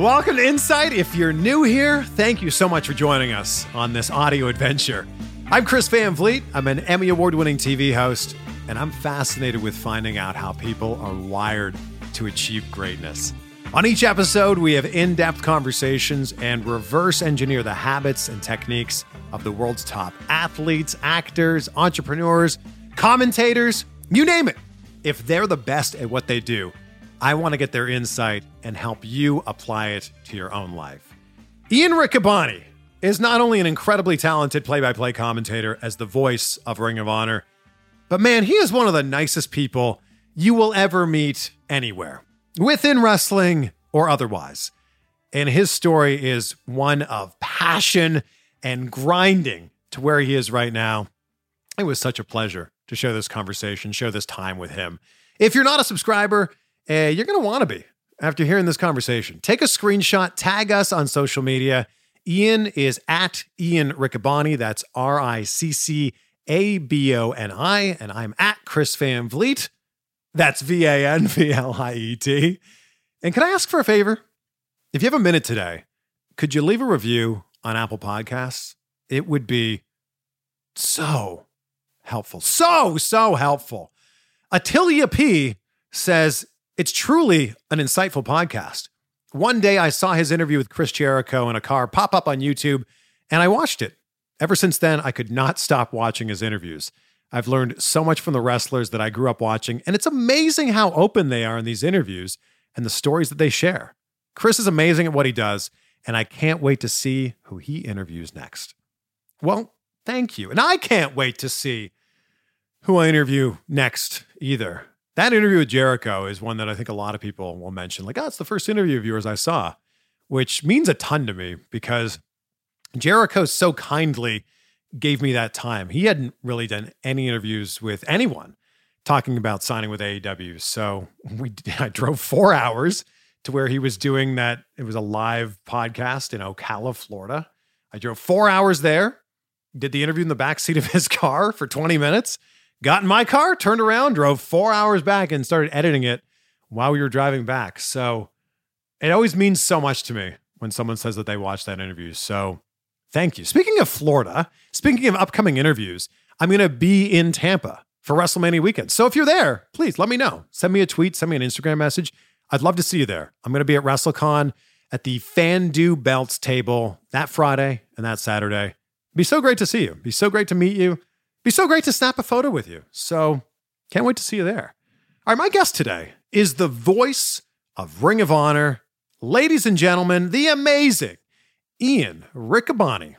Welcome to Insight. If you're new here, thank you so much for joining us on this audio adventure. I'm Chris Van Vliet. I'm an Emmy Award winning TV host, and I'm fascinated with finding out how people are wired to achieve greatness. On each episode, we have in depth conversations and reverse engineer the habits and techniques of the world's top athletes, actors, entrepreneurs, commentators, you name it. If they're the best at what they do, I want to get their insight and help you apply it to your own life. Ian Riccaboni is not only an incredibly talented play by play commentator as the voice of Ring of Honor, but man, he is one of the nicest people you will ever meet anywhere, within wrestling or otherwise. And his story is one of passion and grinding to where he is right now. It was such a pleasure to share this conversation, share this time with him. If you're not a subscriber, uh, you're going to want to be after hearing this conversation. Take a screenshot, tag us on social media. Ian is at Ian Riccaboni. That's R I C C A B O N I. And I'm at Chris Van Vliet. That's V A N V L I E T. And can I ask for a favor? If you have a minute today, could you leave a review on Apple Podcasts? It would be so helpful. So, so helpful. Atilia P says, it's truly an insightful podcast. One day I saw his interview with Chris Jericho in a car pop up on YouTube, and I watched it. Ever since then, I could not stop watching his interviews. I've learned so much from the wrestlers that I grew up watching, and it's amazing how open they are in these interviews and the stories that they share. Chris is amazing at what he does, and I can't wait to see who he interviews next. Well, thank you. And I can't wait to see who I interview next either. That interview with Jericho is one that I think a lot of people will mention. Like, oh, it's the first interview of yours I saw, which means a ton to me because Jericho so kindly gave me that time. He hadn't really done any interviews with anyone talking about signing with AEW. So we I drove four hours to where he was doing that. It was a live podcast in Ocala, Florida. I drove four hours there, did the interview in the back seat of his car for 20 minutes got in my car, turned around, drove four hours back, and started editing it while we were driving back. So it always means so much to me when someone says that they watched that interview. So thank you. Speaking of Florida, speaking of upcoming interviews, I'm going to be in Tampa for WrestleMania weekend. So if you're there, please let me know. Send me a tweet, send me an Instagram message. I'd love to see you there. I'm going to be at WrestleCon at the Fandu Belts table that Friday and that Saturday. It'd be so great to see you. It'd be so great to meet you. Be so great to snap a photo with you. So can't wait to see you there. All right, my guest today is the voice of Ring of Honor. Ladies and gentlemen, the amazing Ian Riccaboni.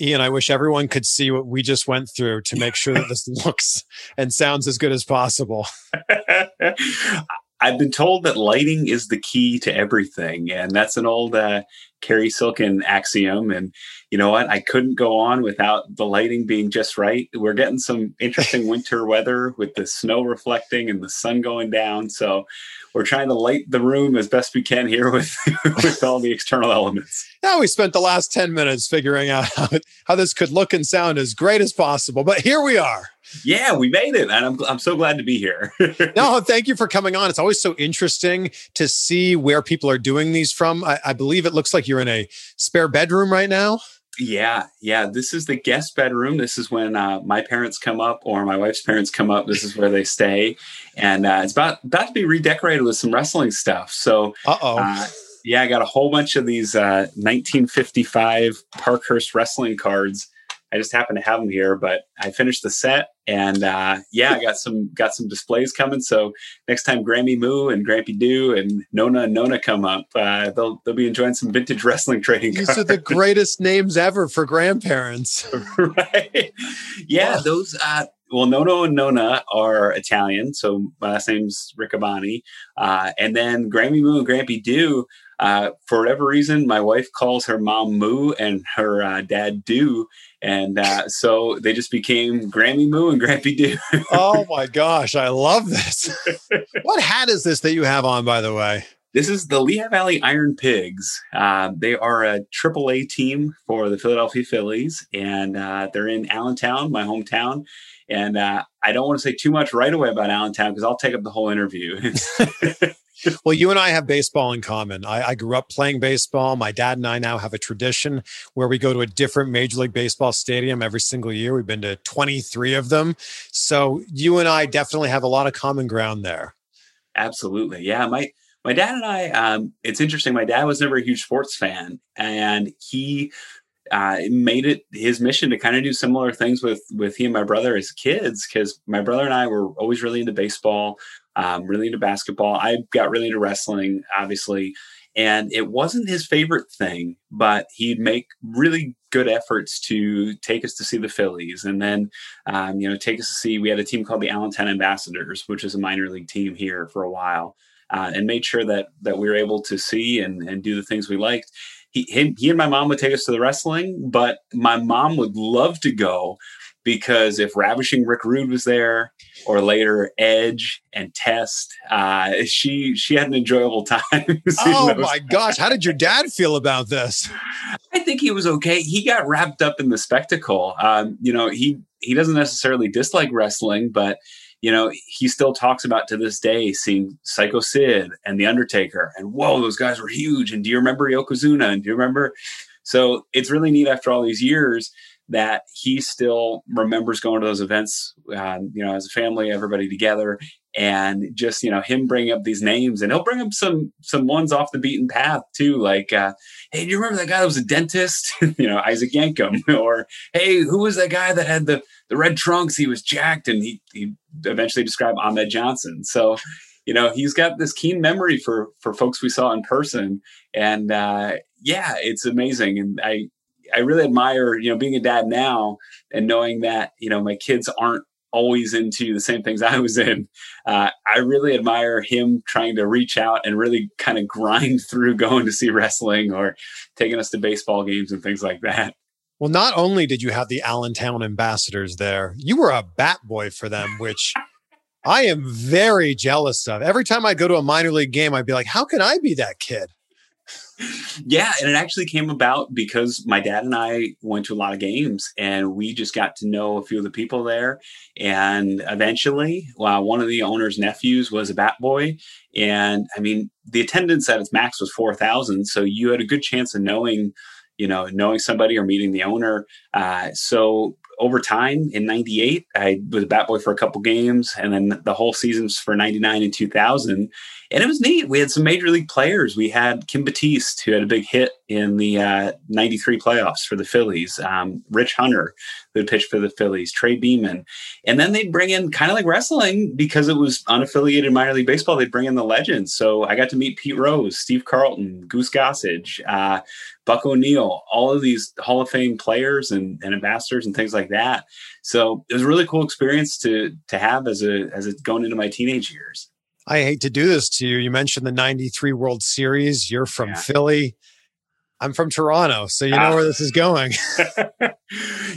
Ian, I wish everyone could see what we just went through to make sure that this looks and sounds as good as possible. I've been told that lighting is the key to everything, and that's an old uh, Cary Silkin axiom. And you know what? I couldn't go on without the lighting being just right. We're getting some interesting winter weather with the snow reflecting and the sun going down. So we're trying to light the room as best we can here with with all the external elements. Now we spent the last 10 minutes figuring out how, how this could look and sound as great as possible, but here we are. Yeah, we made it, and I'm I'm so glad to be here. no, thank you for coming on. It's always so interesting to see where people are doing these from. I, I believe it looks like you're in a spare bedroom right now. Yeah, yeah. This is the guest bedroom. This is when uh, my parents come up or my wife's parents come up. This is where they stay, and uh, it's about about to be redecorated with some wrestling stuff. So, uh-oh. uh Yeah, I got a whole bunch of these 1955 uh, Parkhurst wrestling cards I just happen to have them here, but I finished the set and uh, yeah, I got some got some displays coming. So next time Grammy Moo and Grampy Doo and Nona and Nona come up, uh, they'll they'll be enjoying some vintage wrestling trading. These cards. are the greatest names ever for grandparents, right? Yeah, wow. those. Uh, well, Nono and Nona are Italian, so my last name's Riccaboni. Uh, and then Grammy Moo and Grampy Doo, uh, for whatever reason, my wife calls her mom Moo and her uh, dad Doo. And uh, so they just became Grammy Moo and Grampy Doo. oh my gosh, I love this. what hat is this that you have on, by the way? This is the Lehigh Valley Iron Pigs. Uh, they are a AAA team for the Philadelphia Phillies, and uh, they're in Allentown, my hometown. And uh, I don't want to say too much right away about Allentown because I'll take up the whole interview. well, you and I have baseball in common. I, I, grew up playing baseball. My dad and I now have a tradition where we go to a different Major League Baseball stadium every single year. We've been to 23 of them. So you and I definitely have a lot of common ground there. Absolutely. Yeah. My, my dad and I, um, it's interesting. My dad was never a huge sports fan, and he uh, made it his mission to kind of do similar things with with he and my brother as kids because my brother and I were always really into baseball, um, really into basketball. I got really into wrestling, obviously, and it wasn't his favorite thing, but he'd make really good efforts to take us to see the Phillies, and then um, you know take us to see. We had a team called the Allentown Ambassadors, which is a minor league team here for a while. Uh, and made sure that that we were able to see and, and do the things we liked he, he, he and my mom would take us to the wrestling, but my mom would love to go because if Ravishing Rick Rude was there, or later Edge and Test, uh, she she had an enjoyable time. oh my gosh, how did your dad feel about this? I think he was okay. He got wrapped up in the spectacle. Um, you know, he he doesn't necessarily dislike wrestling, but you know, he still talks about to this day seeing Psycho Sid and The Undertaker, and whoa, those guys were huge. And do you remember Yokozuna? And do you remember? So it's really neat after all these years that he still remembers going to those events, um, you know, as a family, everybody together, and just you know him bringing up these names, and he'll bring up some some ones off the beaten path too, like, uh, hey, do you remember that guy that was a dentist? you know, Isaac Yankem, or hey, who was that guy that had the the red trunks? He was jacked, and he he eventually described Ahmed Johnson. So. You know, he's got this keen memory for for folks we saw in person, and uh, yeah, it's amazing. And I I really admire, you know, being a dad now and knowing that, you know, my kids aren't always into the same things I was in. Uh, I really admire him trying to reach out and really kind of grind through going to see wrestling or taking us to baseball games and things like that. Well, not only did you have the Allentown ambassadors there, you were a bat boy for them, which I am very jealous of. Every time I go to a minor league game, I'd be like, how can I be that kid? Yeah, and it actually came about because my dad and I went to a lot of games, and we just got to know a few of the people there. And eventually, well, one of the owner's nephews was a bat boy, and I mean, the attendance at its max was four thousand, so you had a good chance of knowing, you know, knowing somebody or meeting the owner. Uh, so over time in 98 i was a bat boy for a couple games and then the whole seasons for 99 and 2000 and it was neat we had some major league players we had kim batiste who had a big hit in the uh, 93 playoffs for the Phillies. Um, Rich Hunter, who would pitch for the Phillies, Trey Beamon. And then they'd bring in kind of like wrestling because it was unaffiliated minor league baseball. They'd bring in the legends. So I got to meet Pete Rose, Steve Carlton, Goose Gossage, uh, Buck O'Neil, all of these Hall of Fame players and, and ambassadors and things like that. So it was a really cool experience to to have as a as a going into my teenage years. I hate to do this to you. You mentioned the 93 World Series. You're from Yeah. Philly. I'm from Toronto, so you know Ah. where this is going.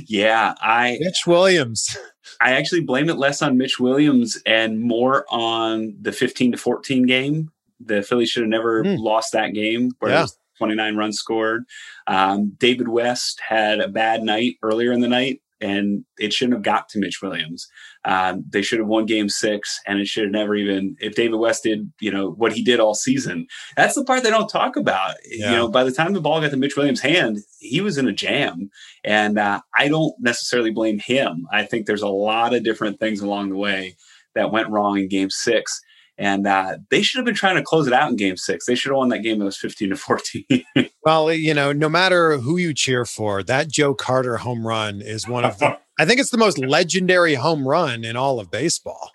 yeah, I Mitch Williams. I actually blame it less on Mitch Williams and more on the 15 to 14 game. The Phillies should have never Hmm. lost that game where Yeah. it was 29 runs scored. Um, David West had a bad night earlier in the night, and it shouldn't have got to Mitch Williams. Um, they should have won game six, and it should have never even, if David West did, you know, what he did all season. That's the part they don't talk about. Yeah. You know, by the time the ball got to Mitch Williams' hand, he was in a jam. And uh, I don't necessarily blame him. I think there's a lot of different things along the way that went wrong in game six. And uh, they should have been trying to close it out in game six. They should have won that game that was 15 to 14. Well, you know, no matter who you cheer for, that Joe Carter home run is one of the, I think it's the most legendary home run in all of baseball.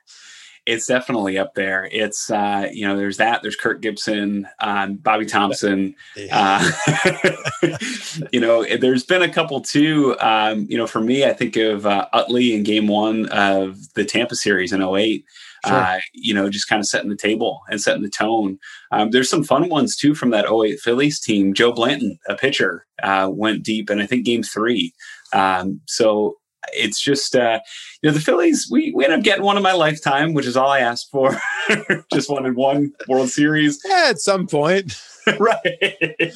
it's definitely up there. It's, uh, you know, there's that. There's Kirk Gibson, um, Bobby Thomson. Uh, you know, there's been a couple too. Um, you know, for me, I think of uh, Utley in game one of the Tampa series in 08. Sure. Uh, you know, just kind of setting the table and setting the tone. Um, there's some fun ones too from that 08 Phillies team. Joe Blanton, a pitcher, uh, went deep, and I think game three. Um, so it's just, uh, you know, the Phillies, we, we ended up getting one in my lifetime, which is all I asked for. just wanted one World Series. Yeah, at some point. right.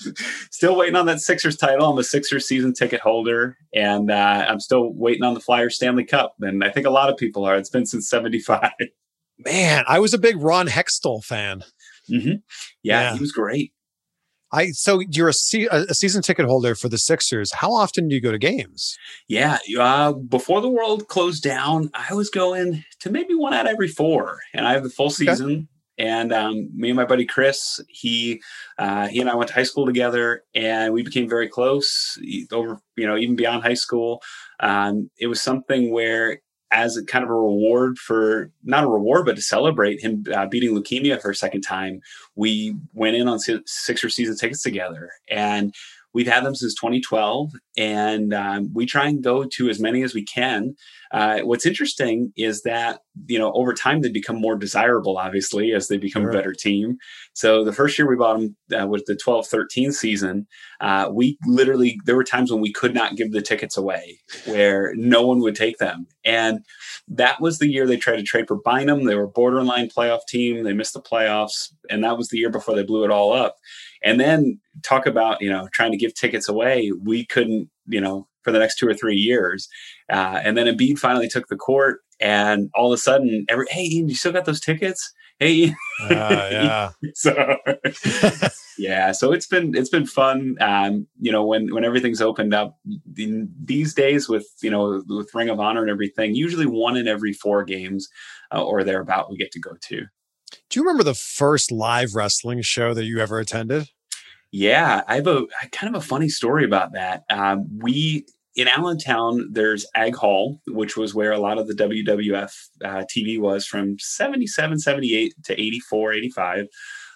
still waiting on that Sixers title. I'm a Sixers season ticket holder, and uh, I'm still waiting on the Flyers Stanley Cup. And I think a lot of people are. It's been since '75. Man, I was a big Ron Hextall fan. hmm Yeah, Yeah. he was great. I so you're a, se- a season ticket holder for the Sixers. How often do you go to games? Yeah, uh, before the world closed down, I was going to maybe one out every four, and I have the full season. And um, me and my buddy Chris, he uh, he and I went to high school together, and we became very close over you know even beyond high school. Um, it was something where, as a kind of a reward for not a reward, but to celebrate him uh, beating leukemia for a second time, we went in on si- Sixer season tickets together, and we've had them since 2012, and um, we try and go to as many as we can. Uh, what's interesting is that you know over time they become more desirable, obviously, as they become Sure. a better team. So the first year we bought them uh, was the 12-13 season. Uh, we literally there were times when we could not give the tickets away, where no one would take them, and that was the year they tried to trade for Bynum. They were borderline playoff team. They missed the playoffs, and that was the year before they blew it all up. And then talk about you know trying to give tickets away. We couldn't you know for the next two or three years, uh, and then Embiid finally took the court, and all of a sudden, every hey, Ian, you still got those tickets? Hey, Ian. yeah. so yeah so it's been it's been fun um you know when when everything's opened up in, these days with you know with ring of honor and everything usually one in every four games uh, or thereabout we get to go to Do you remember the first live wrestling show that you ever attended? Yeah, I have a kind of a funny story about that. Um, we in Allentown, there's Ag Hall, which was where a lot of the WWF uh, TV was from 77, 78 to 84, 85.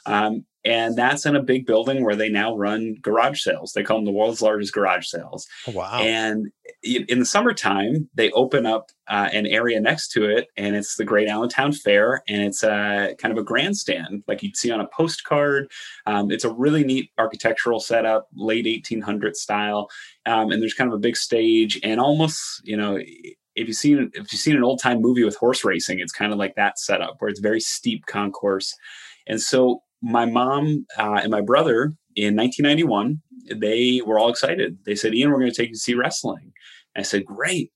Um, and that's in a big building where they now run garage sales. They call them the world's largest garage sales. Oh, wow. And in, in the summertime, they open up uh, an area next to it, and it's the Great Allentown Fair, and it's a kind of a grandstand like you'd see on a postcard. Um, it's a really neat architectural setup, late 1800 style, um, and there's kind of a big stage, and almost you know. If you've seen if you've seen an old time movie with horse racing, it's kind of like that setup where it's very steep concourse, and so my mom uh, and my brother in 1991 they were all excited. They said, Ian, we're going to take you to see wrestling. And I said, great.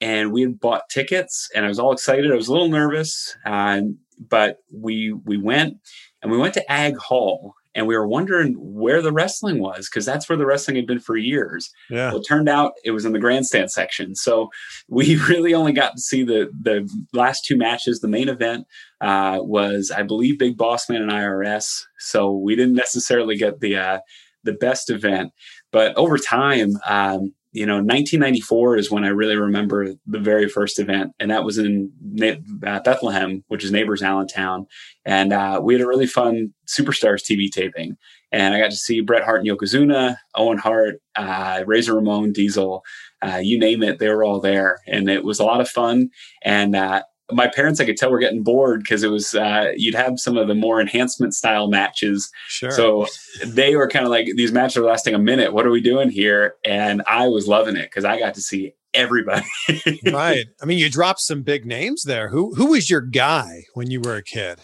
And we had bought tickets and I was all excited. I was a little nervous, um, but we, we went and we went to Ag Hall and we were wondering where the wrestling was because that's where the wrestling had been for years. yeah. Well, it turned out it was in the grandstand section. So we really only got to see the the last two matches. The main event uh, was, I believe, Big Boss Man and IRS. So we didn't necessarily get the uh, the best event. But over time, um, you know, 1994 is when I really remember the very first event, and that was in uh, Bethlehem, which is neighbors Allentown, and uh, we had a really fun Superstars TV taping, and I got to see Bret Hart and Yokozuna, Owen Hart, uh, Razor Ramon, Diesel, uh, you name it, they were all there, and it was a lot of fun, and uh, my parents, I could tell, were getting bored because it was uh, you'd have some of the more enhancement style matches. Sure. So they were kind of like these matches are lasting a minute. What are we doing here? And I was loving it because I got to see everybody. right. I mean, you dropped some big names there. Who who was your guy when you were a kid?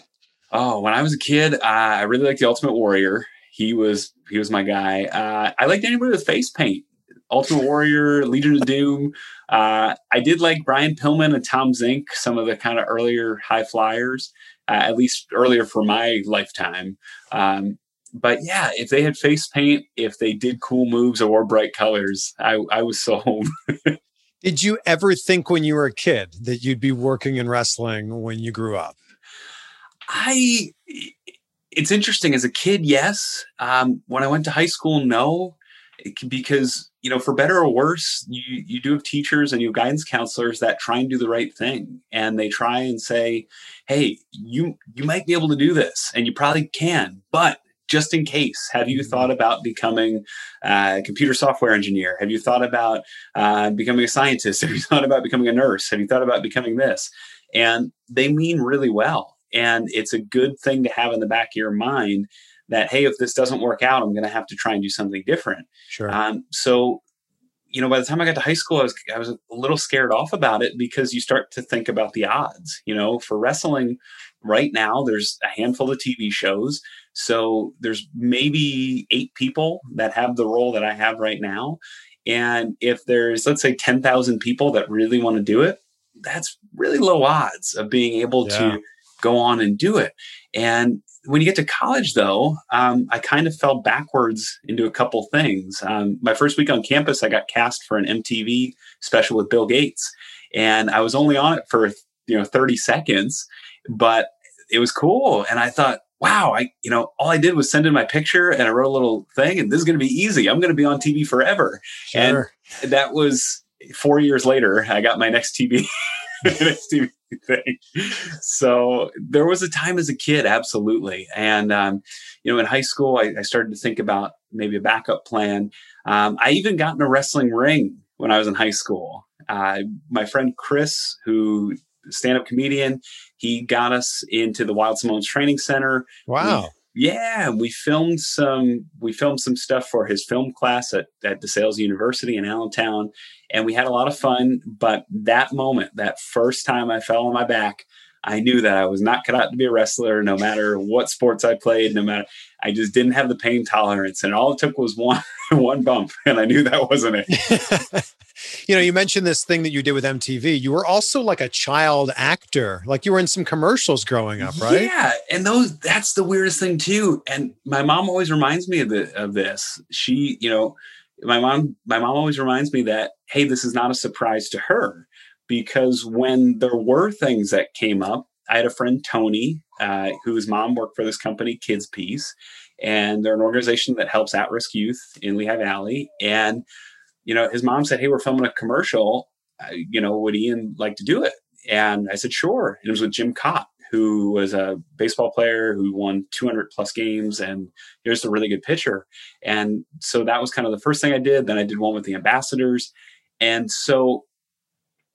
Oh, when I was a kid, uh, I really liked the Ultimate Warrior. He was he was my guy. Uh, I liked anybody with face paint. Ultimate Warrior, Legion of Doom. Uh, I did like Brian Pillman and Tom Zenk, some of the kind of earlier high flyers, uh, at least earlier for my lifetime. Um, but yeah, if they had face paint, if they did cool moves or bright colors, I, I was sold. did you ever think when you were a kid that you'd be working in wrestling when you grew up? I, it's interesting. As a kid, yes. Um, when I went to high school, no, because you know, for better or worse, you you do have teachers and you have guidance counselors that try and do the right thing, and they try and say, "Hey, you you might be able to do this, and you probably can, but." Just in case, have you thought mm-hmm. about becoming a computer software engineer? Have you thought about uh, becoming a scientist? Have you thought about becoming a nurse? Have you thought about becoming this? And they mean really well. And it's a good thing to have in the back of your mind that hey if this doesn't work out i'm going to have to try and do something different. Sure. Um, so you know by the time i got to high school I was, I was a little scared off about it because you start to think about the odds you know? For wrestling right now there's a handful of tv shows. So there's maybe eight people that have the role that i have right now. And if there's let's say 10,000 people that really want to do it that's really low odds of being able yeah. to go on and do it and when you get to college, though, um, I kind of fell backwards into a couple things. Um, my first week on campus, I got cast for an MTV special with Bill Gates, and I was only on it for you know 30 seconds, but it was cool. And I thought, wow, I you know all I did was send in my picture and I wrote a little thing, and this is going to be easy. I'm going to be on TV forever. Sure. And that was four years later. I got my next TV next TV So there was a time as a kid, absolutely. And, um, you know, in high school, I, I, started to think about maybe a backup plan. Um, I even got in a wrestling ring when I was in high school. Uh, my friend Chris, who stand-up comedian, he got us into the Wild Samoans Training Center. Wow. Yeah, we filmed some we filmed some stuff for his film class at, at DeSales University in Allentown and we had a lot of fun. But that moment, that first time I fell on my back, I knew that I was not cut out to be a wrestler, no matter what sports I played, no matter I just didn't have the pain tolerance. And all it took was one one bump, and I knew that wasn't it. you know, you mentioned this thing that you did with MTV. You were also like a child actor. Like you were in some commercials growing up, right? Yeah. And those that's the weirdest thing too. And my mom always reminds me of the of this. She, you know, my mom my mom always reminds me that hey this is not a surprise to her because when there were things that came up i had a friend tony uh, whose mom worked for this company KidsPeace and they're an organization that helps at-risk youth in lehigh valley and you know his mom said hey we're filming a commercial uh, you know would ian like to do it and i said sure and it was with jim Kaat who was a baseball player who won 200 plus games and he was a really good pitcher. And so that was kind of the first thing I did. Then I did one with the ambassadors. And so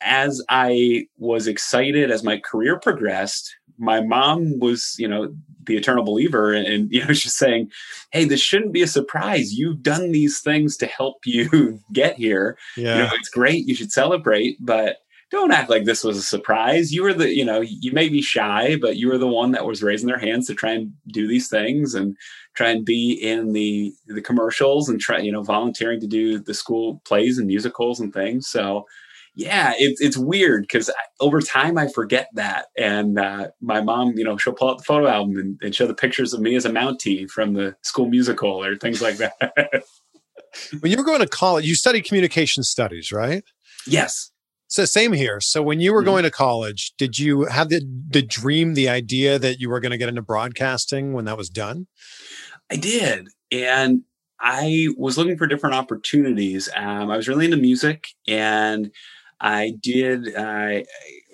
as I was excited as my career progressed, my mom was, you know, the eternal believer and, and you know, just saying, Hey, this shouldn't be a surprise. You've done these things to help you get here. Yeah. You know, it's great. You should celebrate, but don't act like this was a surprise. You were the, you know, you may be shy, but you were the one that was raising their hands to try and do these things and try and be in the the commercials and try, you know, volunteering to do the school plays and musicals and things. So, yeah, it's it's weird because over time I forget that, and uh, my mom, you know, she'll pull out the photo album and, and show the pictures of me as a Mountie from the school musical or things like that. when you were going to college, you studied communication studies, right? Yes. So same here. So when you were mm-hmm. going to college, did you have the the dream, the idea that you were going to get into broadcasting when that was done? I did. And I was looking for different opportunities. Um, I was really into music, and I did. I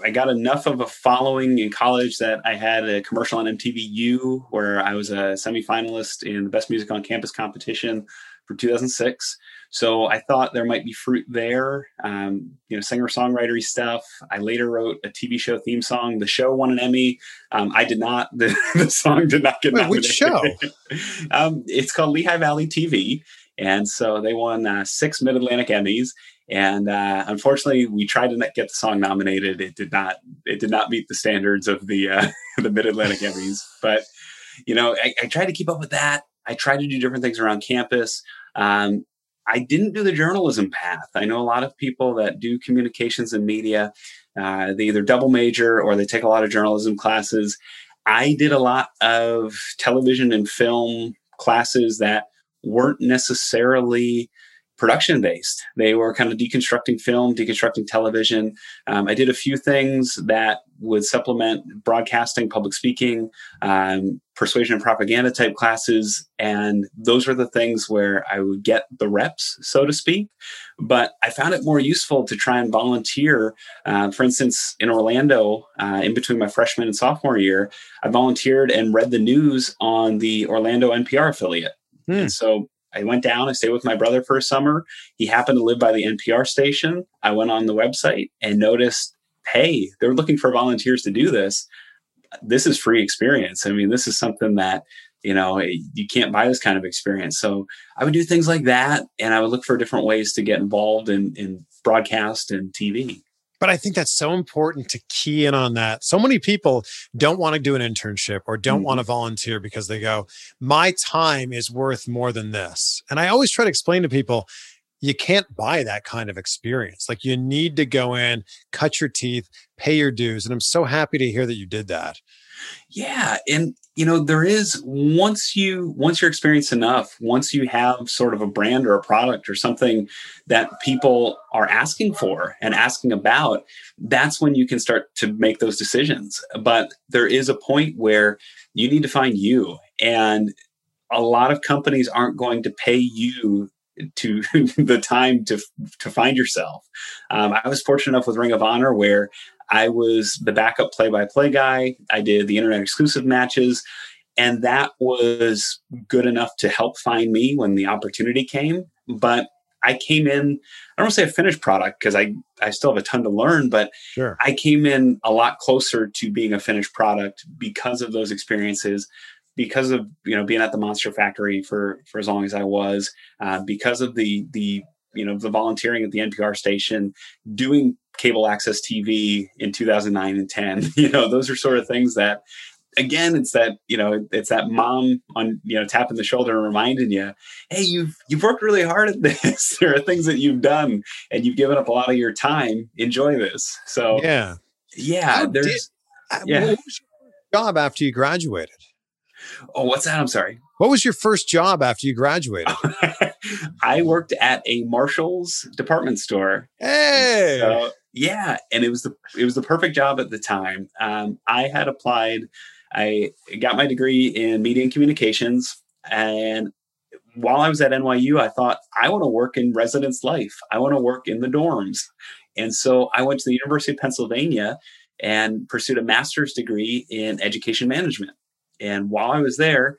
I got enough of a following in college that I had a commercial on MTVU where I was a semifinalist in the Best Music on Campus competition for 2006. So I thought there might be fruit there. Um, you know, singer songwritery stuff. I later wrote a TV show theme song. The show won an Emmy. Um, I did not. The, the song did not get Wait, nominated. which show? um, it's called Lehigh Valley TV, and so they won uh, six Mid Atlantic Emmys. And uh, unfortunately, we tried to get the song nominated. It did not. It did not meet the standards of the uh, the Mid Atlantic Emmys. But you know, I, I tried to keep up with that. I tried to do different things around campus. Um, I didn't do the journalism path. I know a lot of people that do communications and media. Uh, they either double major or they take a lot of journalism classes. I did a lot of television and film classes that weren't necessarily production based. They were kind of deconstructing film, deconstructing television. Um, I did a few things that would supplement broadcasting, public speaking, um, persuasion and propaganda type classes. And those were the things where I would get the reps, so to speak. But I found it more useful to try and volunteer. Uh, for instance, in Orlando, uh, in between my freshman and sophomore year, I volunteered and read the news on the Orlando NPR affiliate. Hmm. And so I went down, I stayed with my brother for a summer. He happened to live by the NPR station. I went on the website and noticed, hey, they're looking for volunteers to do this. This is free experience. I mean, this is something that, you know, eh, you can't buy this kind of experience. So I would do things like that. And I would look for different ways to get involved in, in broadcast and TV. But I think that's so important to key in on that. So many people don't want to do an internship or don't Mhm. want to volunteer because they go, my time is worth more than this. And I always try to explain to people, you can't buy that kind of experience. Like you need to go in, cut your teeth, pay your dues. And I'm so happy to hear that you did that. Yeah, and you know there is once you once you're experienced enough, once you have sort of a brand or a product or something that people are asking for and asking about, that's when you can start to make those decisions. But there is a point where you need to find you and a lot of companies aren't going to pay you to the time to to find yourself. Um, I was fortunate enough with Ring of Honor where I was the backup play-by-play guy. I did the internet exclusive matches, and that was good enough to help find me when the opportunity came. But I came in. I don't want to say a finished product because I I still have a ton to learn, but Sure. I came in a lot closer to being a finished product because of those experiences, because of you know being at the Monster Factory for for as long as I was, uh, because of the the you know the volunteering at the NPR station, doing cable access TV in 2009 and 10. You know those are sort of things that. Again, it's that you know, it's that mom on you know tapping the shoulder and reminding you, hey, you've you've worked really hard at this. there are things that you've done, and you've given up a lot of your time. Enjoy this. So Yeah. yeah, How there's. Uh, Yeah. What was your first job after you graduated? Oh, what's that? I'm sorry. What was your first job after you graduated? I worked at a Marshalls department store. hey. So, yeah, and it was the it was the perfect job at the time. Um, I had applied. I got my degree in media and communications, and while I was at NYU, I thought I want to work in residence life. I want to work in the dorms, and so I went to the University of Pennsylvania and pursued a master's degree in education management. And while I was there,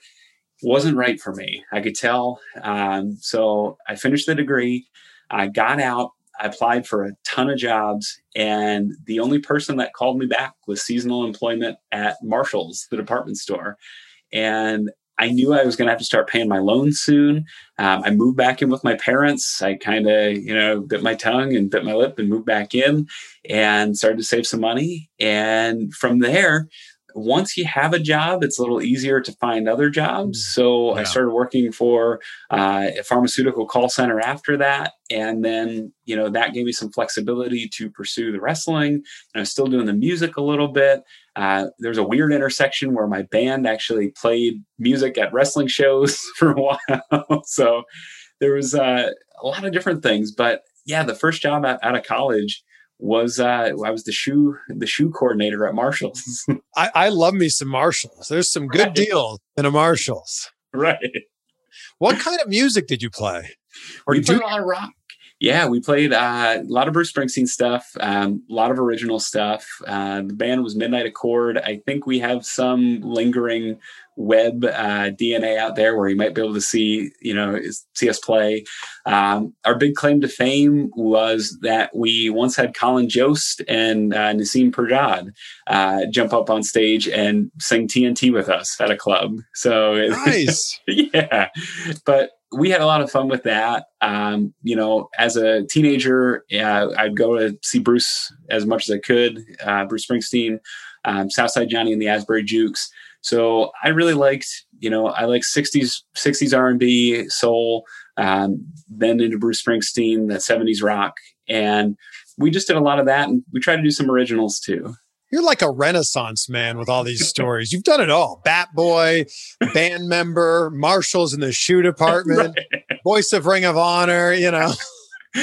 wasn't right for me. I could tell. Um, so I finished the degree. I got out. I applied for a ton of jobs, and the only person that called me back was seasonal employment at Marshalls, the department store. And I knew I was going to have to start paying my loans soon. Um, I moved back in with my parents. I kind of, you know, bit my tongue and bit my lip and moved back in and started to save some money. And from there, once you have a job, it's a little easier to find other jobs. So I started working for uh, a pharmaceutical call center after that. And then, you know, that gave me some flexibility to pursue the wrestling. And I was still doing the music a little bit. Uh, there's a weird intersection where my band actually played music at wrestling shows for a while. so there was uh, a lot of different things. But yeah, the first job out, out of college was uh, I was the shoe the shoe coordinator at Marshalls. I, I love me some Marshalls. There's some good Right. deals in a Marshalls. right. What kind of music did you play? Or we played a lot of rock. Yeah, we played uh, a lot of Bruce Springsteen stuff, um, a lot of original stuff. Uh, the band was Midnight Accord. I think we have some lingering web uh, DNA out there where you might be able to see, you know, see us play. Um, our big claim to fame was that we once had Colin Jost and uh, Nasim Pedrad uh, jump up on stage and sing TNT with us at a club. So nice, yeah. But we had a lot of fun with that. Um, you know, as a teenager, uh, I'd go to see Bruce as much as I could, uh, Bruce Springsteen, um, Southside Johnny and the Asbury Jukes. So I really liked, you know, I like 60s, 60s R&B, soul, um, then into Bruce Springsteen, the 70s rock. And we just did a lot of that. And we tried to do some originals too. You're like a renaissance man with all these stories. You've done it all. Bat Boy, band member, Marshalls in the shoe department, right. voice of Ring of Honor, you know.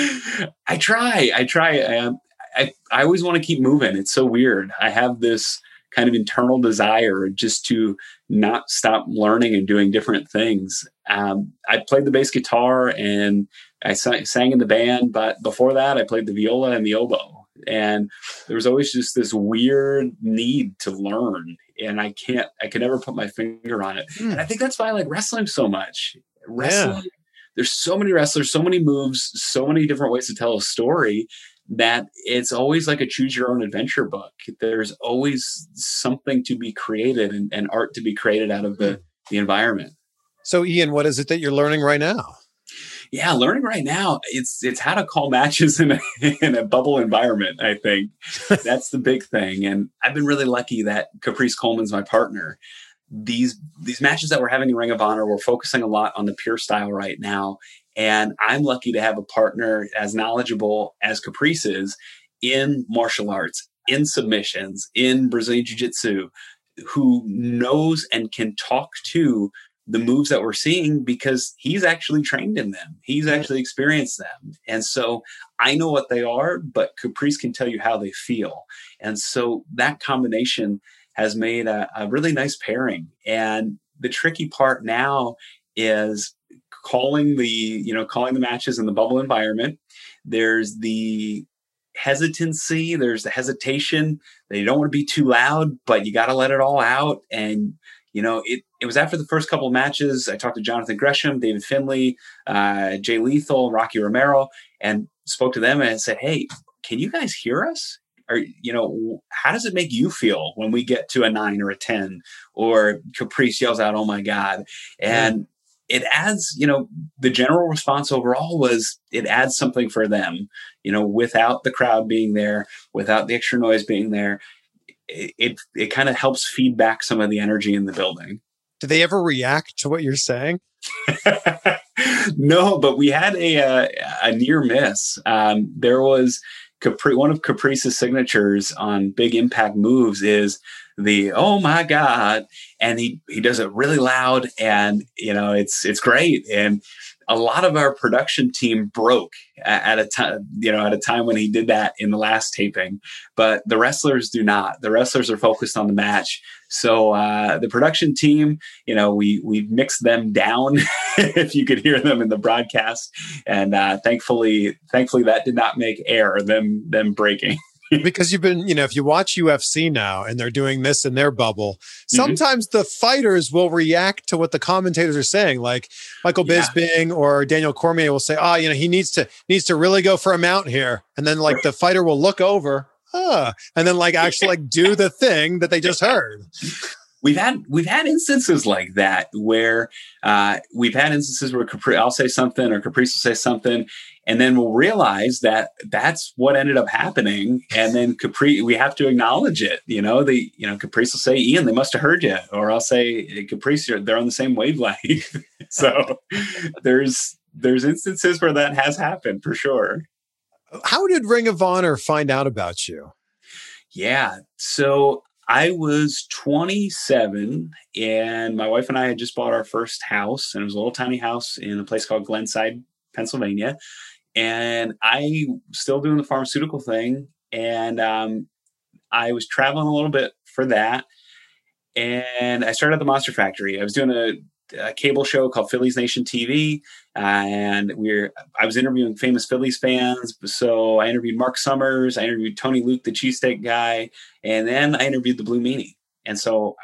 I try. I try. I, I, I always want to keep moving. It's so weird. I have this kind of internal desire just to not stop learning and doing different things. Um, I played the bass guitar and I sang in the band, but before that, I played the viola and the oboe. And there was always just this weird need to learn, and I can't, I can never put my finger on it. Mm. And I think that's why I like wrestling so much. Wrestling, yeah. there's so many wrestlers, so many moves, so many different ways to tell a story that it's always like a choose your own adventure book. There's always something to be created and, and art to be created out of the, hmm. the environment. So, Ian, what is it that you're learning right now? Yeah, learning right now, it's it's how to call matches in a, in a bubble environment. I think that's the big thing, and I've been really lucky that Caprice Coleman's my partner. These these matches that we're having in Ring of Honor, we're focusing a lot on the pure style right now, and I'm lucky to have a partner as knowledgeable as Caprice is in martial arts, in submissions, in Brazilian Jiu Jitsu, who knows and can talk to the moves that we're seeing because he's actually trained in them. He's actually experienced them. And so I know what they are, but Caprice can tell you how they feel. And so that combination has made a, a really nice pairing. And the tricky part now is calling the you know calling the matches in the bubble environment. There's the hesitancy there's the hesitation. That you don't want to be too loud but you got to let it all out. And you know it it was after the first couple of matches i talked to jonathan gresham david finlay uh, jay lethal rocky romero and spoke to them and said hey can you guys hear us or you know how does it make you feel when we get to a nine or a ten or caprice yells out oh my god and it adds, you know, the general response overall was it adds something for them, you know, without the crowd being there, without the extra noise being there. It, it, it kind of helps feed back some of the energy in the building. Do they ever react to what you're saying? no, but we had a, a, a near miss. Um, there was Capri, one of Caprice's signatures on big impact moves is the oh my god and he he does it really loud and you know it's it's great. And a lot of our production team broke at, a time you know at a time when he did that in the last taping but the wrestlers do not. The wrestlers are focused on the match. So uh, the production team you know we we mixed them down if you could hear them in the broadcast and uh, thankfully thankfully that did not make air them them breaking because you've been, you know, if you watch UFC now and they're doing this in their bubble, mm-hmm. sometimes the fighters will react to what the commentators are saying. Like Michael yeah. Bisping or Daniel Cormier will say, "Oh, you know, he needs to needs to really go for a mount here," and then like the fighter will look over, ah, and then like actually like do the thing that they just heard. We've had we've had instances like that where uh, we've had instances where Capri, I'll say something or Caprice will say something, and then we'll realize that that's what ended up happening and then capri we have to acknowledge it you know? The you know caprice will say ian they must have heard you or i'll say caprice they're on the same wavelength. So there's there's instances where that has happened for sure. How did ring of honor find out about you? Yeah so I was 27 and my wife and I had just bought our first house and it was a little tiny house in a place called Glenside, Pennsylvania and I still doing the pharmaceutical thing, and um, I was traveling a little bit for that, and I started at the Monster Factory. I was doing a a cable show called Phillies Nation TV, and we're I was interviewing famous Phillies fans. So I interviewed Mark Summers, I interviewed Tony Luke, the cheesesteak guy, and then I interviewed the Blue Meanie. And so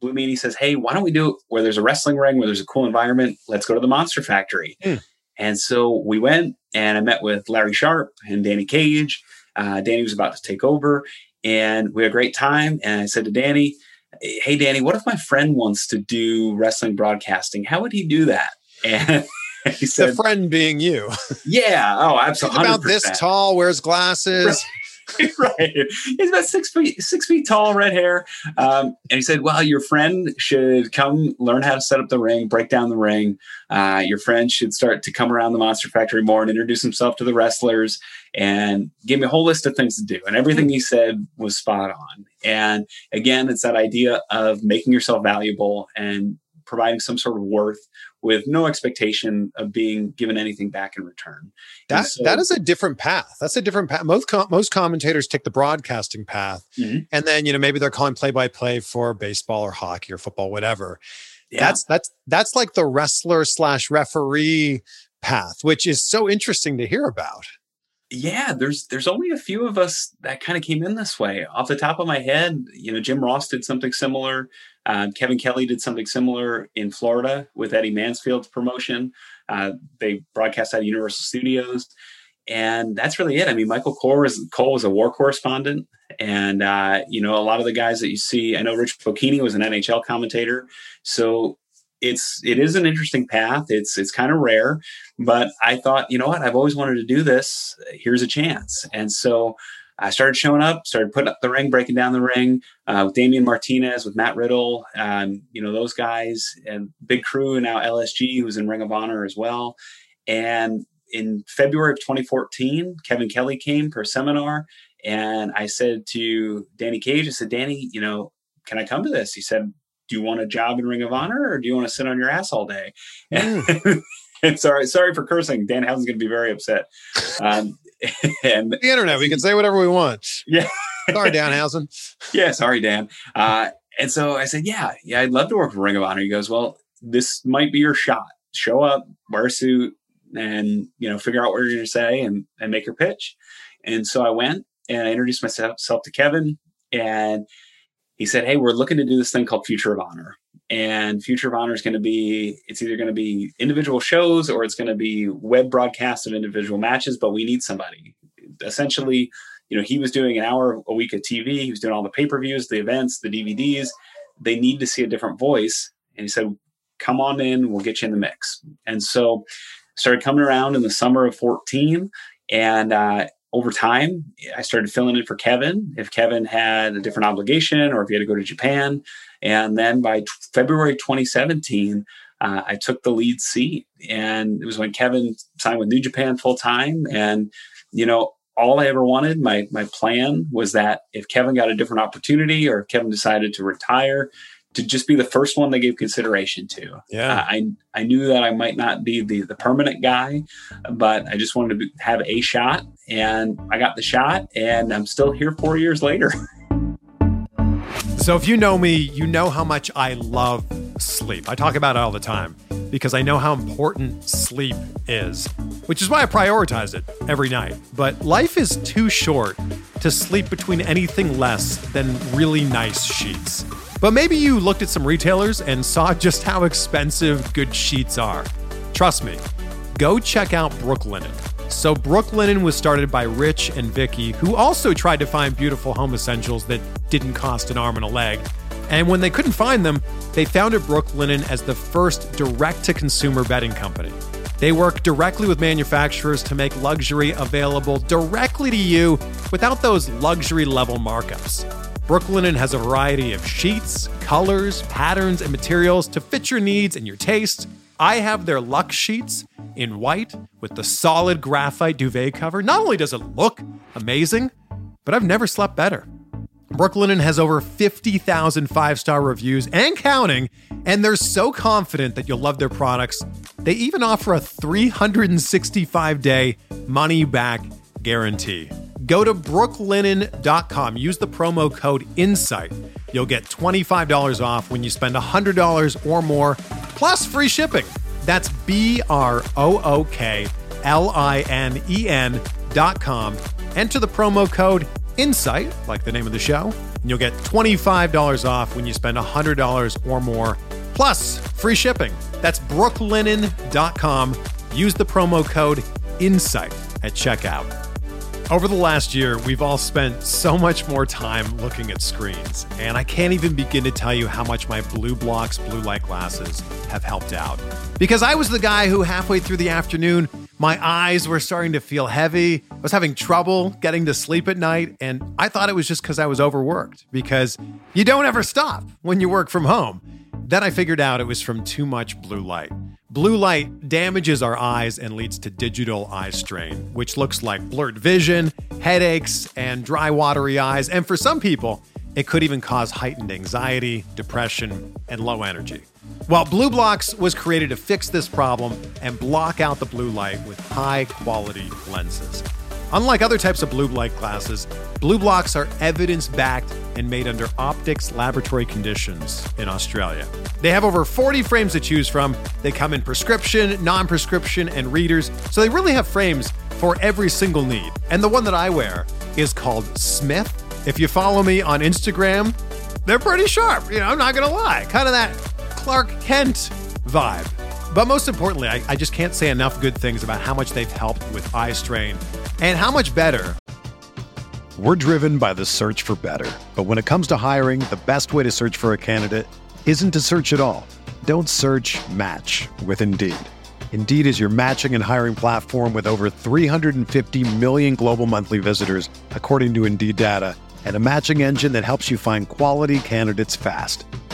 Blue Meanie says, "Hey, why don't we do it where there's a wrestling ring, where there's a cool environment? Let's go to the Monster Factory." Mm. And so we went, and I met with Larry Sharpe and Danny Cage. Uh, Danny was about to take over, and we had a great time. And I said to Danny, "Hey, Danny, what if my friend wants to do wrestling broadcasting? How would he do that?" And he said, the friend being you. "Yeah, oh, absolutely, about this tall, wears glasses. right. He's about six feet six feet tall, red hair. Um, and he said, "Well, your friend should come learn how to set up the ring, break down the ring. Uh, your friend should start to come around the Monster Factory more and introduce himself to the wrestlers, and give me a whole list of things to do." And everything he said was spot on. And again, it's that idea of making yourself valuable and providing some sort of worth with no expectation of being given anything back in return. That so- that is a different path. That's a different path. Most com- most commentators take the broadcasting path, Mhm. and then you know maybe they're calling play by play for baseball or hockey or football, whatever. yeah. That's that's that's like the wrestler slash referee path, which is so interesting to hear about. yeah there's there's only a few of us that kind of came in this way off the top of my head you know jim ross did something similar um, kevin kelly did something similar in florida with eddie mansfield's promotion. Uh, they broadcast at universal studios. And that's really it. I mean michael cole was, cole a war correspondent. And uh, you know a lot of the guys that you see i know rich Bocchini was an nhl commentator. So it's it is an interesting path. It's it's kind of rare. But I thought, you know what? I've always wanted to do this. Here's a chance. And so I started showing up, started putting up the ring, breaking down the ring uh, with Damian Martinez, with Matt Riddle, um, you know, those guys, and big crew, and now LSG, who's in Ring of Honor as well. And in February of 2014, Kevin Kelly came for a seminar. And I said to Danny Cage, I said, Danny, you know, can I come to this? He said, Do you want a job in Ring of Honor or do you want to sit on your ass all day? And sorry, sorry for cursing. Danhausen's going to be very upset. Um, and The internet, we can say whatever we want. Yeah. Sorry, Danhausen. yeah, sorry, Dan. Uh, and so I said, yeah, yeah, I'd love to work for Ring of Honor. He goes, well, this might be your shot. Show up, wear a suit, and you know, figure out what you're going to say and and make your pitch. And so I went and I introduced myself to Kevin, and he said, hey, we're looking to do this thing called Future of Honor. And Future of Honor is going to be, it's either going to be individual shows or it's going to be web broadcasts of individual matches, but we need somebody. Essentially, you know, he was doing an hour a week of TV. He was doing all the pay-per-views, the events, the DVDs. They need to see a different voice. And he said, come on in, we'll get you in the mix. And so started coming around in the summer of 14. And uh, over time, I started filling in for Kevin if Kevin had a different obligation or if he had to go to Japan. And then by t- February 2017, uh, I took the lead seat. And it was when Kevin signed with New Japan full time. And, you know, all I ever wanted, my my plan was that if Kevin got a different opportunity or if Kevin decided to retire, to just be the first one they gave consideration to. Yeah. Uh, I I knew that I might not be the the permanent guy, but I just wanted to be, have a shot, and I got the shot, and I'm still here four years later. So if you know me, you know how much I love sleep. I talk about it all the time because I know how important sleep is, which is why I prioritize it every night. But life is too short to sleep between anything less than really nice sheets. But maybe you looked at some retailers and saw just how expensive good sheets are. Trust me, go check out Brooklinen. So Brooklinen was started by Rich and Vicky, who also tried to find beautiful home essentials that didn't cost an arm and a leg. And when they couldn't find them, they founded Brooklinen as the first direct-to-consumer bedding company. They work directly with manufacturers to make luxury available directly to you without those luxury level markups. Brooklinen has a variety of sheets, colors, patterns, and materials to fit your needs and your taste. I have their Lux sheets in white with the solid graphite duvet cover. Not only does it look amazing, but I've never slept better. Brooklinen has over 50,000 five star reviews and counting, and they're so confident that you'll love their products. They even offer a 365 day money back guarantee. Go to brooklinen.com, use the promo code INSIGHT. You'll get $25 off when you spend $100 or more. plus free shipping. That's B R O O K L I N E N dot com. Enter the promo code INSIGHT, like the name of the show, and you'll get $25 off when you spend $100 or more, plus free shipping. That's brooklinen.com. Use the promo code INSIGHT at checkout. Over the last year, we've all spent so much more time looking at screens, and I can't even begin to tell you how much my BlueBlox blue light glasses have helped out. Because I was the guy who, halfway through the afternoon, my eyes were starting to feel heavy. I was having trouble getting to sleep at night, and I thought it was just because I was overworked, because you don't ever stop when you work from home. Then I figured out it was from too much blue light. Blue light damages our eyes and leads to digital eye strain, which looks like blurred vision, headaches, and dry, watery eyes. And for some people, it could even cause heightened anxiety, depression, and low energy. Well, BlueBlox was created to fix this problem and block out the blue light with high quality lenses. Unlike other types of blue light glasses, BlueBlox are evidence backed and made under optics laboratory conditions in Australia. They have over 40 frames to choose from. They come in prescription, non prescription, and readers, so they really have frames for every single need. And the one that I wear is called Smith. If you follow me on Instagram, they're pretty sharp. You know, I'm not gonna lie. Kind of that Clark Kent vibe. But most importantly, I, I, just can't say enough good things about how much they've helped with eye strain and how much better. We're driven by the search for better. But when it comes to hiring, the best way to search for a candidate isn't to search at all. Don't search match with Indeed. Indeed is your matching and hiring platform with over 350 million global monthly visitors, according to Indeed data, and a matching engine that helps you find quality candidates fast.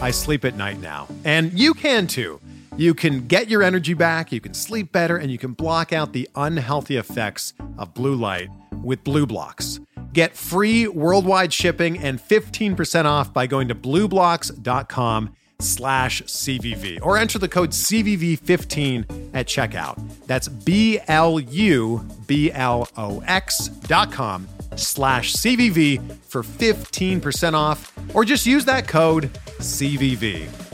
I sleep at night now, and you can too. You can get your energy back, you can sleep better, and you can block out the unhealthy effects of blue light with BlueBlox. Get free worldwide shipping and 15% off by going to blueblox.com slash CVV or enter the code CVV15 at checkout. That's B-L-U-B-L-O-X dot com slash CVV for 15% off or just use that code CVV.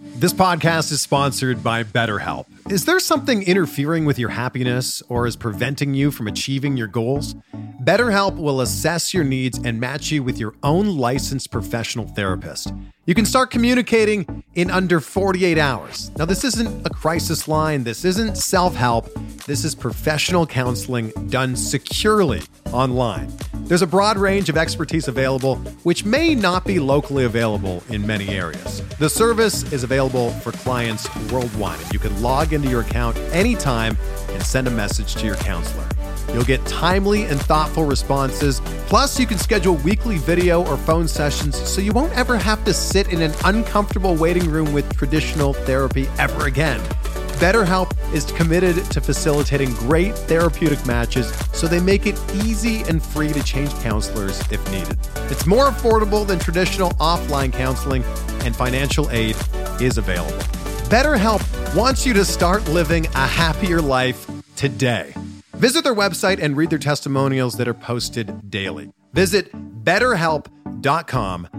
This podcast is sponsored by BetterHelp. Is there something interfering with your happiness or is preventing you from achieving your goals? BetterHelp will assess your needs and match you with your own licensed professional therapist. You can start communicating in under 48 hours. Now, this isn't a crisis line, this isn't self help, this is professional counseling done securely online. There's a broad range of expertise available, which may not be locally available in many areas. The service is available for clients worldwide, and you can log into your account anytime and send a message to your counselor. You'll get timely and thoughtful responses. Plus, you can schedule weekly video or phone sessions so you won't ever have to sit in an uncomfortable waiting room with traditional therapy ever again. BetterHelp is committed to facilitating great therapeutic matches so they make it easy and free to change counselors if needed. It's more affordable than traditional offline counseling, and financial aid is available. BetterHelp wants you to start living a happier life today. Visit their website and read their testimonials that are posted daily. Visit betterhelp.com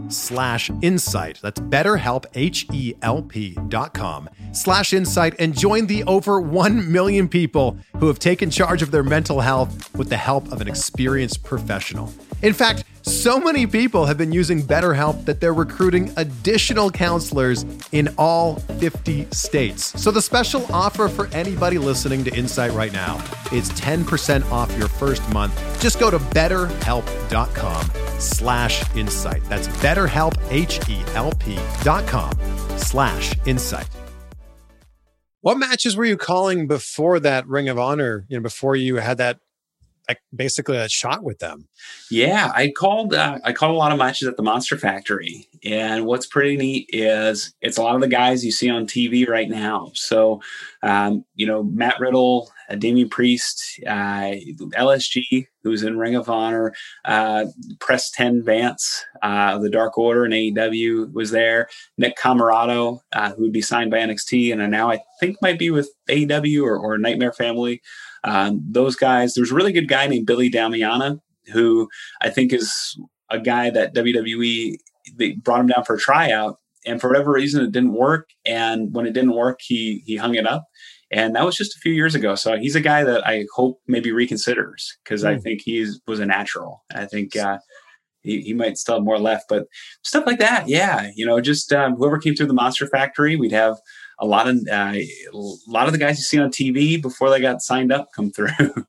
slash insight. That's betterhelp, H-E-L-P dot com slash insight and join the over 1 million people who have taken charge of their mental health with the help of an experienced professional. In fact, so many people have been using BetterHelp that they're recruiting additional counselors in all 50 states. So the special offer for anybody listening to Insight right now is 10% off your first month. Just go to betterhelp.com slash insight. That's betterhelp, H-E-L-P dot com slash insight. What matches were you calling before that Ring of Honor, you know, before you had that like basically a shot with them. Yeah, I called uh, I called a lot of matches at the Monster Factory, and what's pretty neat is it's a lot of the guys you see on TV right now. So, um, you know, Matt Riddle, uh, Damian Priest, uh, LSG, who's in Ring of Honor, uh, Preston Vance, uh, the Dark Order and AEW was there. Nick Comoroto, uh, who would be signed by NXT, and now I think might be with AEW or, or Nightmare Family. Um, those guys, there's a really good guy named Billy Damiana, who I think is a guy that WWE they brought him down for a tryout, and for whatever reason it didn't work. And when it didn't work, he he hung it up, and that was just a few years ago. So he's a guy that I hope maybe reconsiders because mm. I hmm. think he was a natural. I think. Uh, he, he might still have more left, but stuff like that, yeah. You know, just um, whoever came through the Monster Factory, we'd have a lot of uh, a lot of the guys you see on TV before they got signed up come through.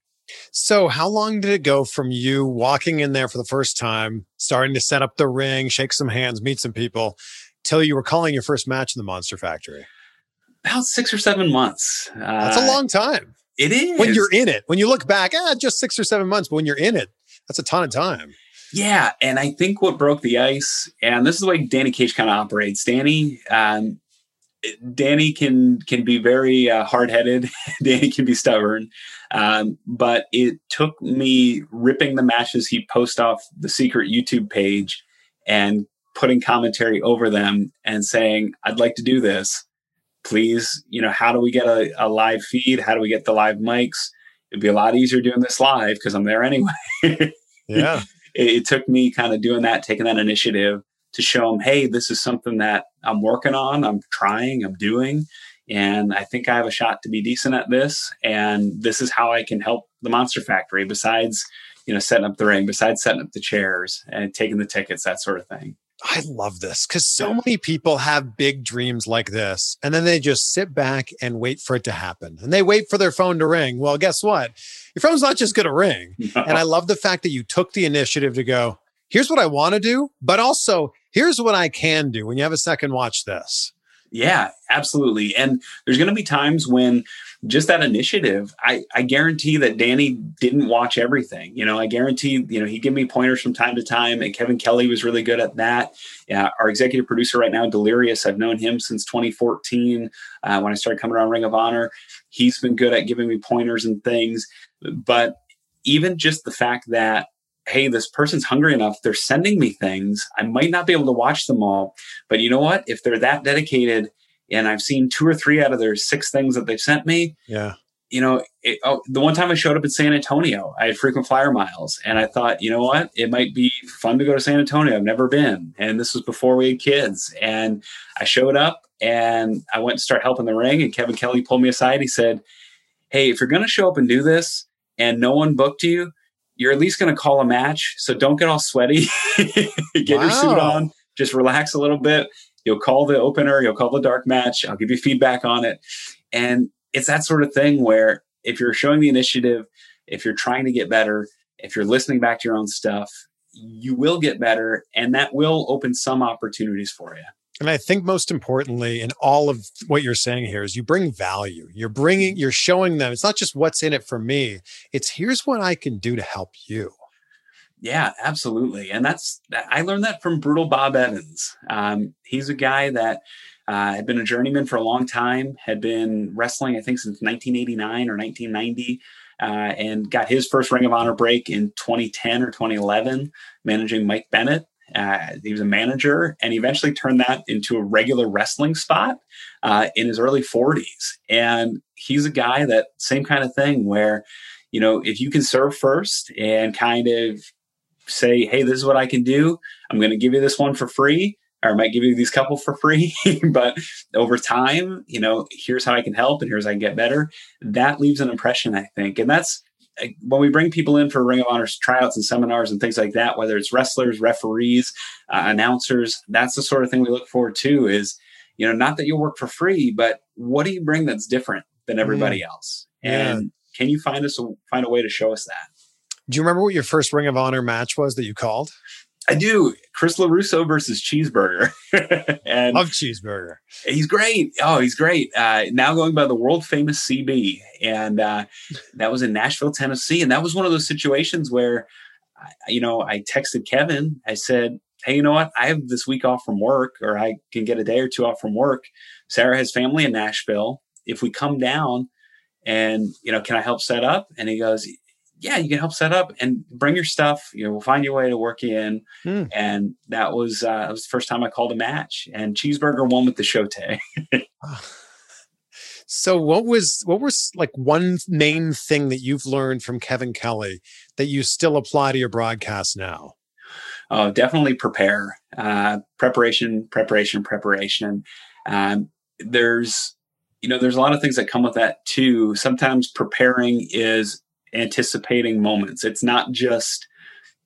so, how long did it go from you walking in there for the first time, starting to set up the ring, shake some hands, meet some people, till you were calling your first match in the Monster Factory? About six or seven months. Uh, that's a long time. It is when you're in it. When you look back, ah, just six or seven months. But when you're in it, that's a ton of time. Yeah, and I think what broke the ice, and this is the way Danny Cage kind of operates. Danny, um, Danny can can be very uh, hard headed. Danny can be stubborn, um, but it took me ripping the matches he post off the secret YouTube page and putting commentary over them and saying, "I'd like to do this. Please, you know, how do we get a, a live feed? How do we get the live mics? It'd be a lot easier doing this live because I'm there anyway." yeah, it, it took me kind of doing that, taking that initiative to show them, hey, this is something that I'm working on, I'm trying, I'm doing, and I think I have a shot to be decent at this. And this is how I can help the Monster Factory besides, you know, setting up the ring, besides setting up the chairs and taking the tickets, that sort of thing. I love this because so many people have big dreams like this, and then they just sit back and wait for it to happen. And they wait for their phone to ring. Well, guess what? Your phone's not just going to ring. No. And I love the fact that you took the initiative to go, here's what I want to do, but also here's what I can do when you have a second watch this. Yeah, absolutely. And there's going to be times when just that initiative, I, I guarantee that Danny didn't watch everything. You know, I guarantee, you know, he gave me pointers from time to time, and Kevin Kelly was really good at that. Yeah, our executive producer right now, Delirious, I've known him since 2014 uh, when I started coming around Ring of Honor. He's been good at giving me pointers and things. But even just the fact that hey, this person's hungry enough. They're sending me things. I might not be able to watch them all, but you know what? If they're that dedicated and I've seen two or three out of their six things that they've sent me, yeah. You know, it, oh, the one time I showed up in San Antonio, I had frequent flyer miles, and I thought, you know what, it might be fun to go to San Antonio. I've never been, and this was before we had kids. And I showed up, and I went to start helping the ring, and Kevin Kelly pulled me aside. He said, "Hey, if you're going to show up and do this, and no one booked you, you're at least going to call a match. So don't get all sweaty. get wow. your suit on. Just relax a little bit. You'll call the opener. You'll call the dark match. I'll give you feedback on it. And it's that sort of thing where if you're showing the initiative, if you're trying to get better, if you're listening back to your own stuff, you will get better and that will open some opportunities for you. And I think most importantly, in all of what you're saying here, is you bring value. You're bringing, you're showing them it's not just what's in it for me, it's here's what I can do to help you. Yeah, absolutely. And that's, I learned that from Brutal Bob Evans. Um, he's a guy that uh, had been a journeyman for a long time, had been wrestling, I think, since 1989 or 1990. Uh, and got his first Ring of Honor break in 2010 or 2011, managing Mike Bennett. Uh, he was a manager and he eventually turned that into a regular wrestling spot uh, in his early 40s. And he's a guy that same kind of thing where, you know, if you can serve first and kind of say, hey, this is what I can do, I'm going to give you this one for free. Or I might give you these couple for free, but over time, you know, here's how I can help and here's how I can get better. That leaves an impression, I think. And that's when we bring people in for Ring of Honor tryouts and seminars and things like that, whether it's wrestlers, referees, uh, announcers, that's the sort of thing we look forward to. Is you know, not that you'll work for free, but what do you bring that's different than everybody mm. else? And yeah. can you find us a, find a way to show us that? Do you remember what your first Ring of Honor match was that you called? I do. Chris LaRusso versus Cheeseburger. and Love Cheeseburger. He's great. Oh, he's great. Uh, now going by the world famous CB. And uh, that was in Nashville, Tennessee. And that was one of those situations where, you know, I texted Kevin. I said, hey, you know what? I have this week off from work, or I can get a day or two off from work. Sarah has family in Nashville. If we come down and, you know, can I help set up? And he goes, yeah, you can help set up and bring your stuff. You know, we'll find your way to work you in. Mm. And that was uh, that was the first time I called a match. And Cheeseburger won with the Shotei. so what was what was like one main thing that you've learned from Kevin Kelly that you still apply to your broadcast now? Oh, definitely prepare. Uh, preparation, preparation, preparation. Um, there's you know there's a lot of things that come with that too. Sometimes preparing is anticipating moments. It's not just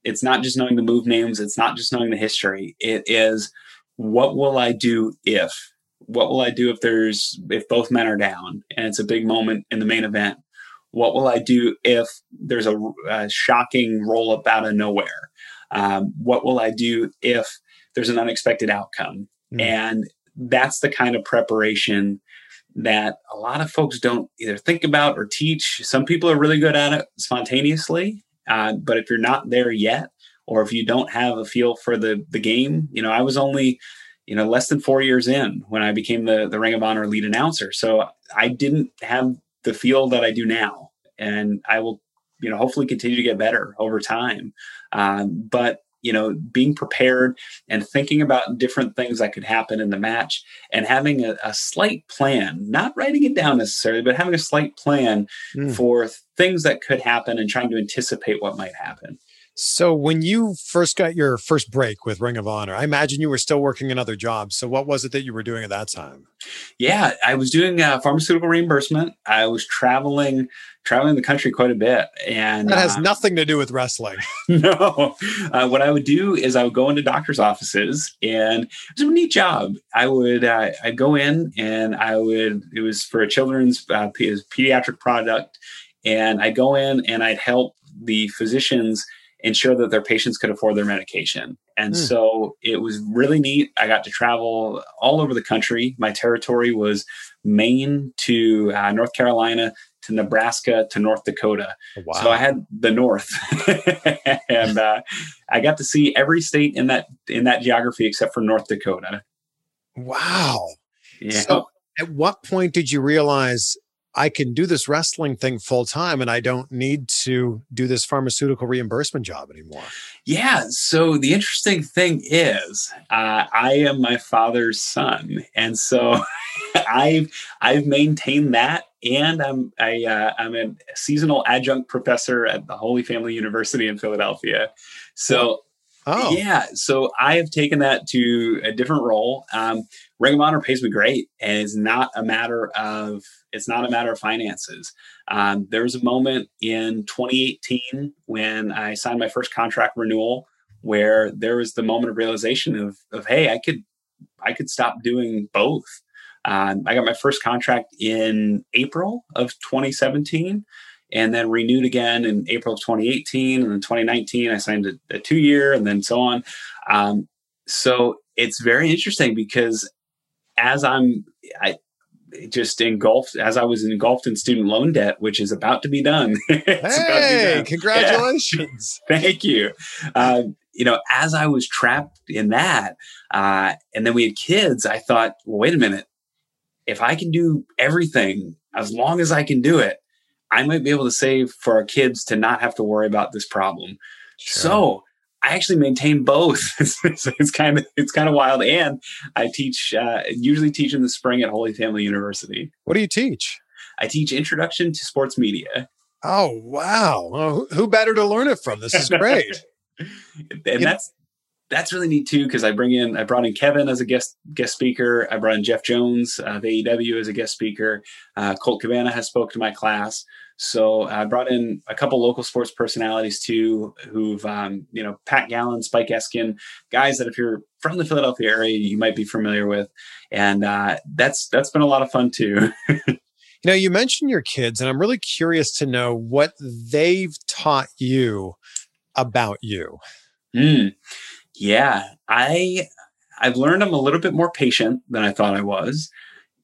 it's not just knowing the move names, it's not just knowing the history. It is what will I do if? What will I do if there's if both men are down and it's a big moment in the main event? What will I do if there's a, a shocking roll up out of nowhere? Um, what will I do if there's an unexpected outcome? Mm. And that's the kind of preparation that a lot of folks don't either think about or teach. Some people are really good at it spontaneously, uh, but if you're not there yet, or if you don't have a feel for the the game, you know, I was only you know less than four years in when I became the the Ring of Honor lead announcer, so I didn't have the feel that I do now, and I will you know hopefully continue to get better over time. Um, but you know, being prepared and thinking about different things that could happen in the match and having a, a slight plan, not writing it down necessarily, but having a slight plan mm. for things that could happen and trying to anticipate what might happen. So, when you first got your first break with Ring of Honor, I imagine you were still working another job. So, what was it that you were doing at that time? Yeah, I was doing uh, pharmaceutical reimbursement. I was traveling traveling the country quite a bit. And that has uh, nothing to do with wrestling. no. Uh, what I would do is I would go into doctor's offices and it was a neat job. I would, uh, I'd go in and I would, it was for a children's uh, pediatric product. And I'd go in and I'd help the physicians ensure that their patients could afford their medication. And mm. so it was really neat. I got to travel all over the country. My territory was Maine to uh, North Carolina to Nebraska to North Dakota. Wow. So I had the North, and uh, I got to see every state in that in that geography except for North Dakota. Wow. Yeah. So at what point did you realize I can do this wrestling thing full time and I don't need to do this pharmaceutical reimbursement job anymore. Yeah. So the interesting thing is, uh, I am my father's son, and so I've I've maintained that, and I'm I uh, I'm a seasonal adjunct professor at the Holy Family University in Philadelphia. So. Oh. Yeah. So I have taken that to a different role. Um, Ring of Honor pays me great, and it's not a matter of it's not a matter of finances. Um, there was a moment in 2018 when I signed my first contract renewal where there was the moment of realization of, of hey, I could I could stop doing both. Um, I got my first contract in April of 2017 and then renewed again in April of 2018. And then 2019, I signed a, a two year and then so on. Um, so it's very interesting because as I'm, I, just engulfed as I was engulfed in student loan debt, which is about to be done. hey, be done. congratulations! Yeah. Thank you. Uh, you know, as I was trapped in that, uh, and then we had kids, I thought, well, wait a minute. If I can do everything as long as I can do it, I might be able to save for our kids to not have to worry about this problem. Sure. So I actually maintain both. it's, it's, kind of it's kind of wild. And I teach uh, usually teach in the spring at Holy Family University. What do you teach? I teach Introduction to Sports Media. Oh wow! Well, who better to learn it from? This is great. and that's that's really neat too because I bring in I brought in Kevin as a guest guest speaker. I brought in Jeff Jones of AEW as a guest speaker. Uh, Colt Cabana has spoke to my class. So I brought in a couple local sports personalities too, who've um, you know Pat Gallen, Spike Eskin, guys that if you're from the Philadelphia area, you might be familiar with, and uh, that's that's been a lot of fun too. you know, you mentioned your kids, and I'm really curious to know what they've taught you about you. Mm. Yeah, I I've learned I'm a little bit more patient than I thought I was,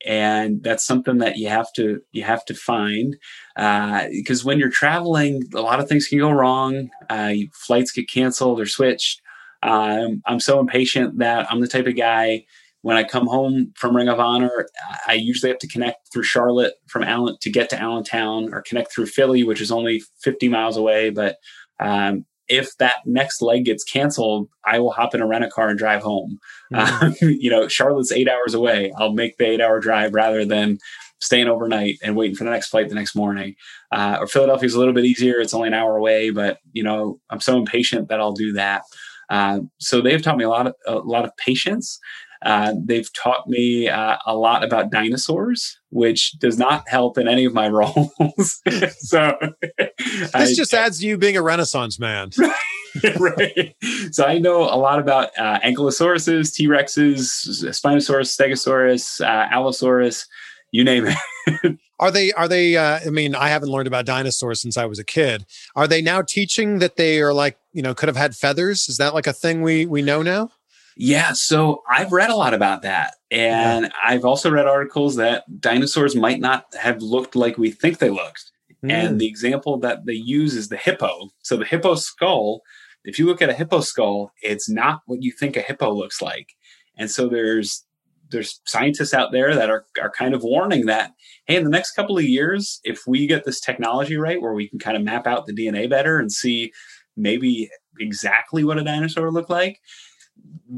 and that's something that you have to you have to find because uh, when you're traveling, a lot of things can go wrong. Uh, flights get canceled or switched. Um, I'm so impatient that I'm the type of guy when I come home from Ring of Honor, I usually have to connect through Charlotte from Allen to get to Allentown or connect through Philly, which is only 50 miles away. But um, if that next leg gets canceled, I will hop in a rent a car and drive home. Mm-hmm. Um, you know, Charlotte's eight hours away. I'll make the eight hour drive rather than staying overnight and waiting for the next flight the next morning. Uh, or Philadelphia's a little bit easier. It's only an hour away, but you know, I'm so impatient that I'll do that. Uh, so they've taught me a lot of a lot of patience. Uh, they've taught me uh, a lot about dinosaurs, which does not help in any of my roles. so this I, just adds to you being a Renaissance man. right. So I know a lot about uh, ankylosauruses, T Rexes, Spinosaurus, Stegosaurus, uh, Allosaurus, you name it. are they? Are they? Uh, I mean, I haven't learned about dinosaurs since I was a kid. Are they now teaching that they are like you know could have had feathers? Is that like a thing we we know now? Yeah, so I've read a lot about that. And yeah. I've also read articles that dinosaurs might not have looked like we think they looked. Mm. And the example that they use is the hippo. So the hippo skull, if you look at a hippo skull, it's not what you think a hippo looks like. And so there's there's scientists out there that are, are kind of warning that hey in the next couple of years if we get this technology right where we can kind of map out the dna better and see maybe exactly what a dinosaur looked like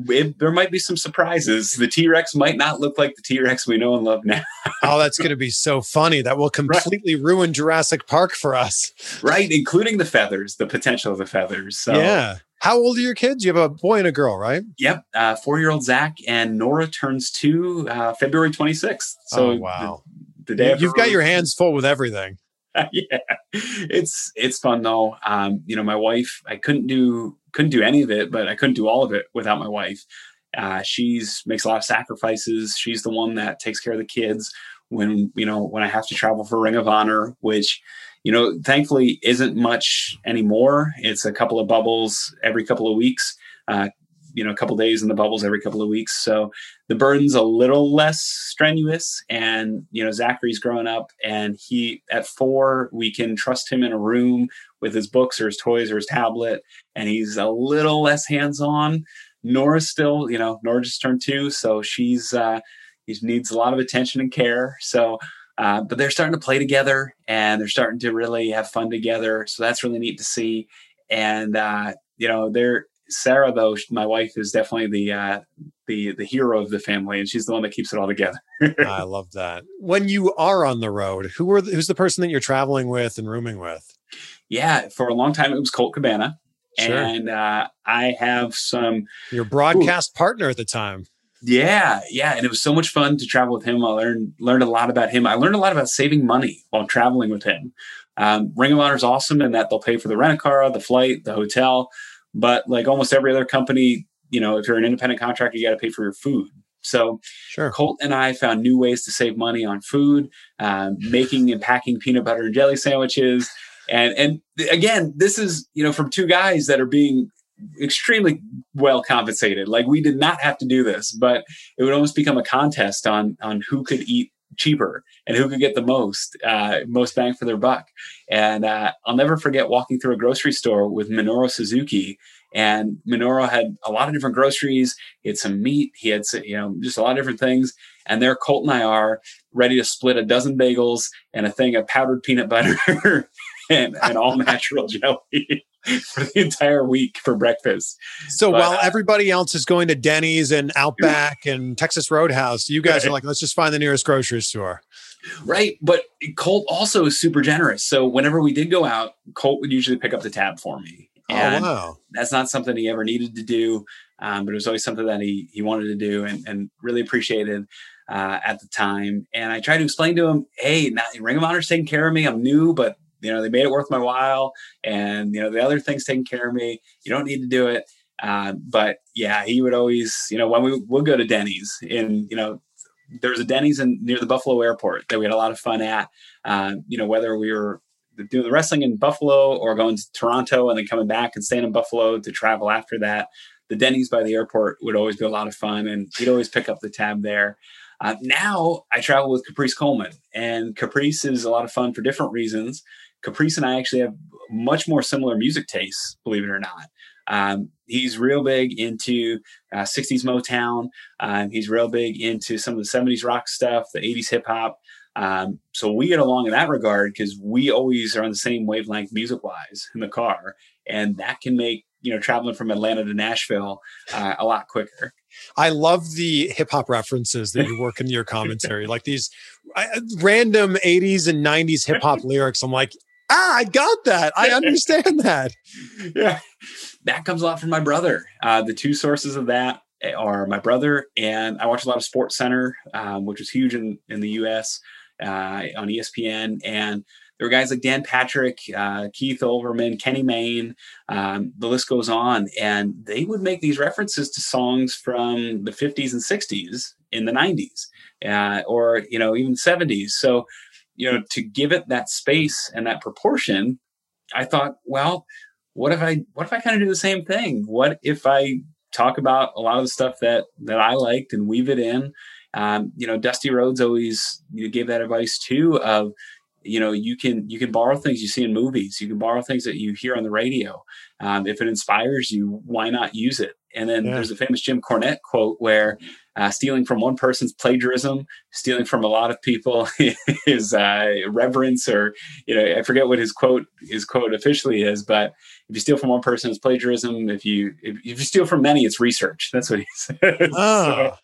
it, there might be some surprises. The T Rex might not look like the T Rex we know and love now. oh, that's going to be so funny. That will completely right. ruin Jurassic Park for us. Right, including the feathers, the potential of the feathers. So, yeah. How old are your kids? You have a boy and a girl, right? Yep. Uh, Four year old Zach and Nora turns two uh, February 26th. So, oh, wow. The, the day You've got your hands full with everything. yeah, it's it's fun though. Um, you know, my wife, I couldn't do couldn't do any of it, but I couldn't do all of it without my wife. Uh, she's makes a lot of sacrifices. She's the one that takes care of the kids when you know when I have to travel for Ring of Honor, which you know thankfully isn't much anymore. It's a couple of bubbles every couple of weeks. Uh, you know, a couple days in the bubbles every couple of weeks. So the burden's a little less strenuous. And, you know, Zachary's growing up and he, at four, we can trust him in a room with his books or his toys or his tablet. And he's a little less hands on. Nora's still, you know, Nora just turned two. So she's, uh, he needs a lot of attention and care. So, uh, but they're starting to play together and they're starting to really have fun together. So that's really neat to see. And, uh, you know, they're, Sarah, though, my wife, is definitely the uh, the the hero of the family, and she's the one that keeps it all together. I love that. When you are on the road, who are the, who's the person that you're traveling with and rooming with? Yeah, for a long time it was Colt Cabana, sure. and uh, I have some your broadcast ooh, partner at the time. Yeah, yeah, and it was so much fun to travel with him. I learned learned a lot about him. I learned a lot about saving money while traveling with him. Um, Ring of Honor is awesome in that they'll pay for the rent a car, the flight, the hotel. But like almost every other company, you know, if you're an independent contractor, you got to pay for your food. So sure. Colt and I found new ways to save money on food, um, making and packing peanut butter and jelly sandwiches. And and again, this is you know from two guys that are being extremely well compensated. Like we did not have to do this, but it would almost become a contest on on who could eat cheaper and who could get the most uh, most bang for their buck. And uh, I'll never forget walking through a grocery store with Minoru Suzuki. And Minoru had a lot of different groceries. He had some meat. He had some, you know just a lot of different things. And there, Colt and I are ready to split a dozen bagels and a thing of powdered peanut butter and, and all natural jelly. for the entire week for breakfast. So but, while everybody else is going to Denny's and Outback and Texas Roadhouse, you guys right. are like, let's just find the nearest grocery store. Right. But Colt also is super generous. So whenever we did go out, Colt would usually pick up the tab for me. Oh, and oh, wow. That's not something he ever needed to do, um, but it was always something that he, he wanted to do and, and really appreciated uh, at the time. And I tried to explain to him, hey, not, Ring of Honor's taking care of me. I'm new, but you know they made it worth my while and you know the other things taking care of me you don't need to do it uh, but yeah he would always you know when we would go to denny's in you know there was a denny's in near the buffalo airport that we had a lot of fun at uh, you know whether we were doing the wrestling in buffalo or going to toronto and then coming back and staying in buffalo to travel after that the Denny's by the airport would always be a lot of fun, and he'd always pick up the tab there. Uh, now I travel with Caprice Coleman, and Caprice is a lot of fun for different reasons. Caprice and I actually have much more similar music tastes, believe it or not. Um, he's real big into uh, 60s Motown. Um, he's real big into some of the 70s rock stuff, the 80s hip hop. Um, so we get along in that regard because we always are on the same wavelength music wise in the car. And that can make, you know, traveling from Atlanta to Nashville uh, a lot quicker. I love the hip hop references that you work in your commentary, like these random 80s and 90s hip hop lyrics. I'm like, ah, I got that. I understand that. Yeah. That comes a lot from my brother. Uh, the two sources of that are my brother, and I watch a lot of Sports Center, um, which is huge in, in the US uh, on ESPN. And there were guys like Dan Patrick, uh, Keith Olbermann, Kenny Mayne, um, the list goes on. And they would make these references to songs from the 50s and 60s in the 90s uh, or, you know, even 70s. So, you know, to give it that space and that proportion, I thought, well, what if I what if I kind of do the same thing? What if I talk about a lot of the stuff that that I liked and weave it in? Um, you know, Dusty Rhodes always you gave that advice too of you know you can you can borrow things you see in movies you can borrow things that you hear on the radio um, if it inspires you why not use it and then yeah. there's a famous jim cornette quote where uh, stealing from one person's plagiarism, stealing from a lot of people is uh, reverence, or you know, I forget what his quote his quote officially is, but if you steal from one person, it's plagiarism. If you if, if you steal from many, it's research. That's what he says. Oh. So,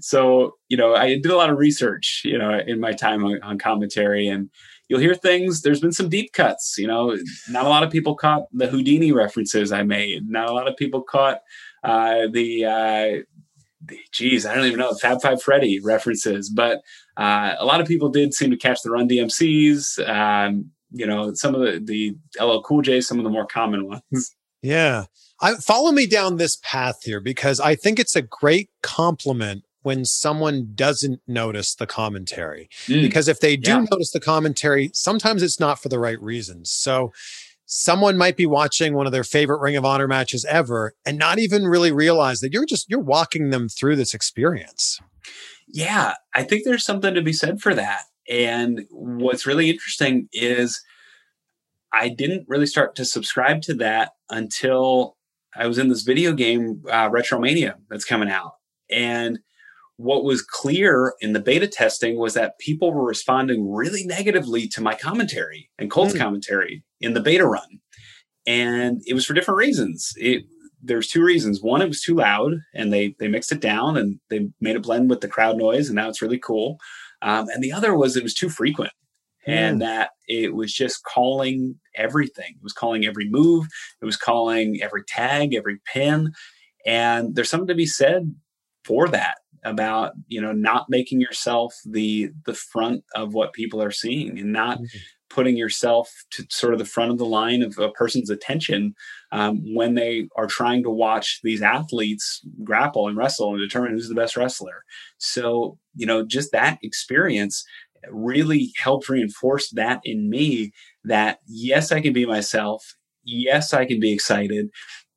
so, you know, I did a lot of research, you know, in my time on, on commentary, and you'll hear things. There's been some deep cuts. You know, not a lot of people caught the Houdini references I made. Not a lot of people caught uh, the uh, geez, I don't even know Fab Five Freddy references, but uh, a lot of people did seem to catch the Run DMCs. Um, you know, some of the the LL Cool J, some of the more common ones. Yeah, I, follow me down this path here because I think it's a great compliment when someone doesn't notice the commentary. Mm. Because if they do yeah. notice the commentary, sometimes it's not for the right reasons. So someone might be watching one of their favorite Ring of Honor matches ever and not even really realize that you're just you're walking them through this experience. Yeah, I think there's something to be said for that. And what's really interesting is I didn't really start to subscribe to that until I was in this video game uh, Retromania that's coming out. And what was clear in the beta testing was that people were responding really negatively to my commentary and Colt's mm. commentary in the beta run. And it was for different reasons. It there's two reasons. One, it was too loud and they they mixed it down and they made it blend with the crowd noise, and now it's really cool. Um, and the other was it was too frequent. Mm. And that it was just calling everything. It was calling every move. It was calling every tag, every pin. And there's something to be said for that about you know not making yourself the the front of what people are seeing and not mm-hmm. putting yourself to sort of the front of the line of a person's attention um, when they are trying to watch these athletes grapple and wrestle and determine who's the best wrestler. So you know just that experience really helped reinforce that in me that yes i can be myself. Yes i can be excited.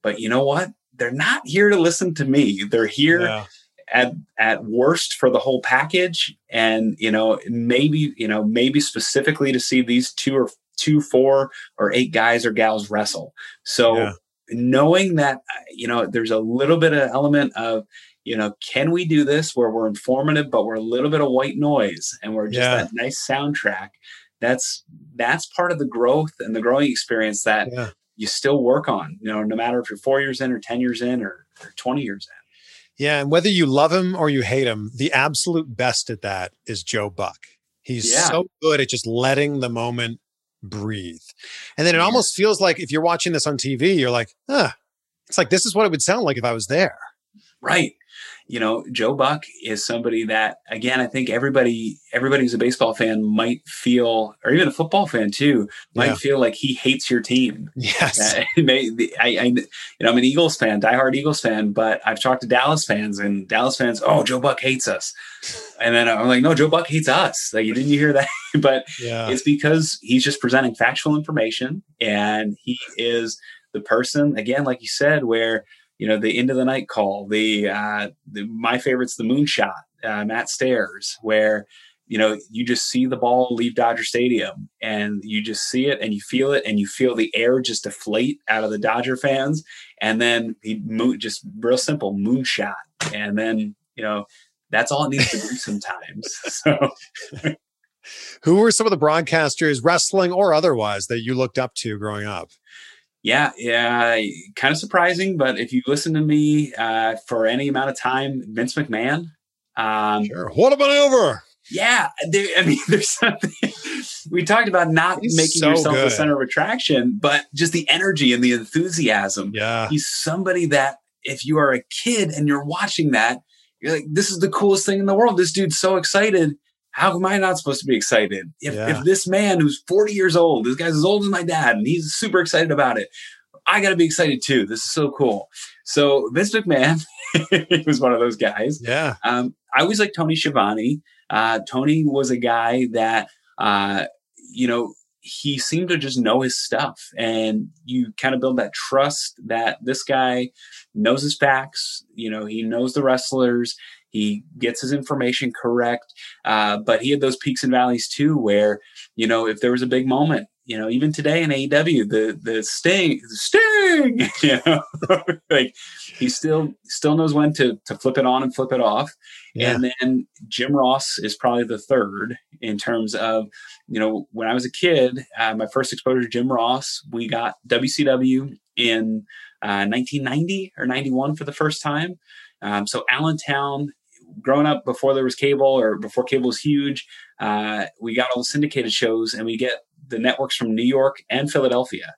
But you know what? They're not here to listen to me. They're here yeah at at worst for the whole package and you know maybe you know maybe specifically to see these two or two four or eight guys or gals wrestle so yeah. knowing that you know there's a little bit of element of you know can we do this where we're informative but we're a little bit of white noise and we're just yeah. that nice soundtrack that's that's part of the growth and the growing experience that yeah. you still work on you know no matter if you're four years in or 10 years in or, or 20 years in yeah, and whether you love him or you hate him, the absolute best at that is Joe Buck. He's yeah. so good at just letting the moment breathe. And then it yeah. almost feels like if you're watching this on TV, you're like, ah, it's like this is what it would sound like if I was there. Right you know, Joe Buck is somebody that, again, I think everybody, everybody who's a baseball fan might feel, or even a football fan too, might yeah. feel like he hates your team. Yes. Uh, may, I, I, you know, I'm an Eagles fan, diehard Eagles fan, but I've talked to Dallas fans and Dallas fans, oh, Joe Buck hates us. And then I'm like, no, Joe Buck hates us. Like, you didn't you hear that? but yeah. it's because he's just presenting factual information and he is the person, again, like you said, where you know, the end of the night call, the, uh, the my favorite's the moonshot, uh, Matt Stairs, where you know, you just see the ball leave Dodger Stadium and you just see it and you feel it and you feel the air just deflate out of the Dodger fans. And then he mo- just real simple moonshot. And then, you know, that's all it needs to do sometimes. So who were some of the broadcasters, wrestling or otherwise, that you looked up to growing up? Yeah, yeah, kind of surprising, but if you listen to me uh, for any amount of time, Vince McMahon. Um, sure. What about over? Yeah, there, I mean, there's something we talked about not He's making so yourself good. the center of attraction, but just the energy and the enthusiasm. Yeah, he's somebody that if you are a kid and you're watching that, you're like, this is the coolest thing in the world. This dude's so excited. How am I not supposed to be excited? If, yeah. if this man who's 40 years old, this guy's as old as my dad, and he's super excited about it, I got to be excited too. This is so cool. So Vince McMahon was one of those guys. Yeah. Um, I always like Tony Schiavone. Uh, Tony was a guy that, uh, you know, he seemed to just know his stuff and you kind of build that trust that this guy knows his facts you know he knows the wrestlers he gets his information correct uh, but he had those peaks and valleys too where you know if there was a big moment you know, even today in AEW, the the Sting, Sting, you know, like he still still knows when to to flip it on and flip it off. Yeah. And then Jim Ross is probably the third in terms of, you know, when I was a kid, uh, my first exposure to Jim Ross, we got WCW in uh, 1990 or 91 for the first time. Um, so Allentown, growing up before there was cable or before cable was huge, uh, we got all the syndicated shows and we get the networks from New York and Philadelphia.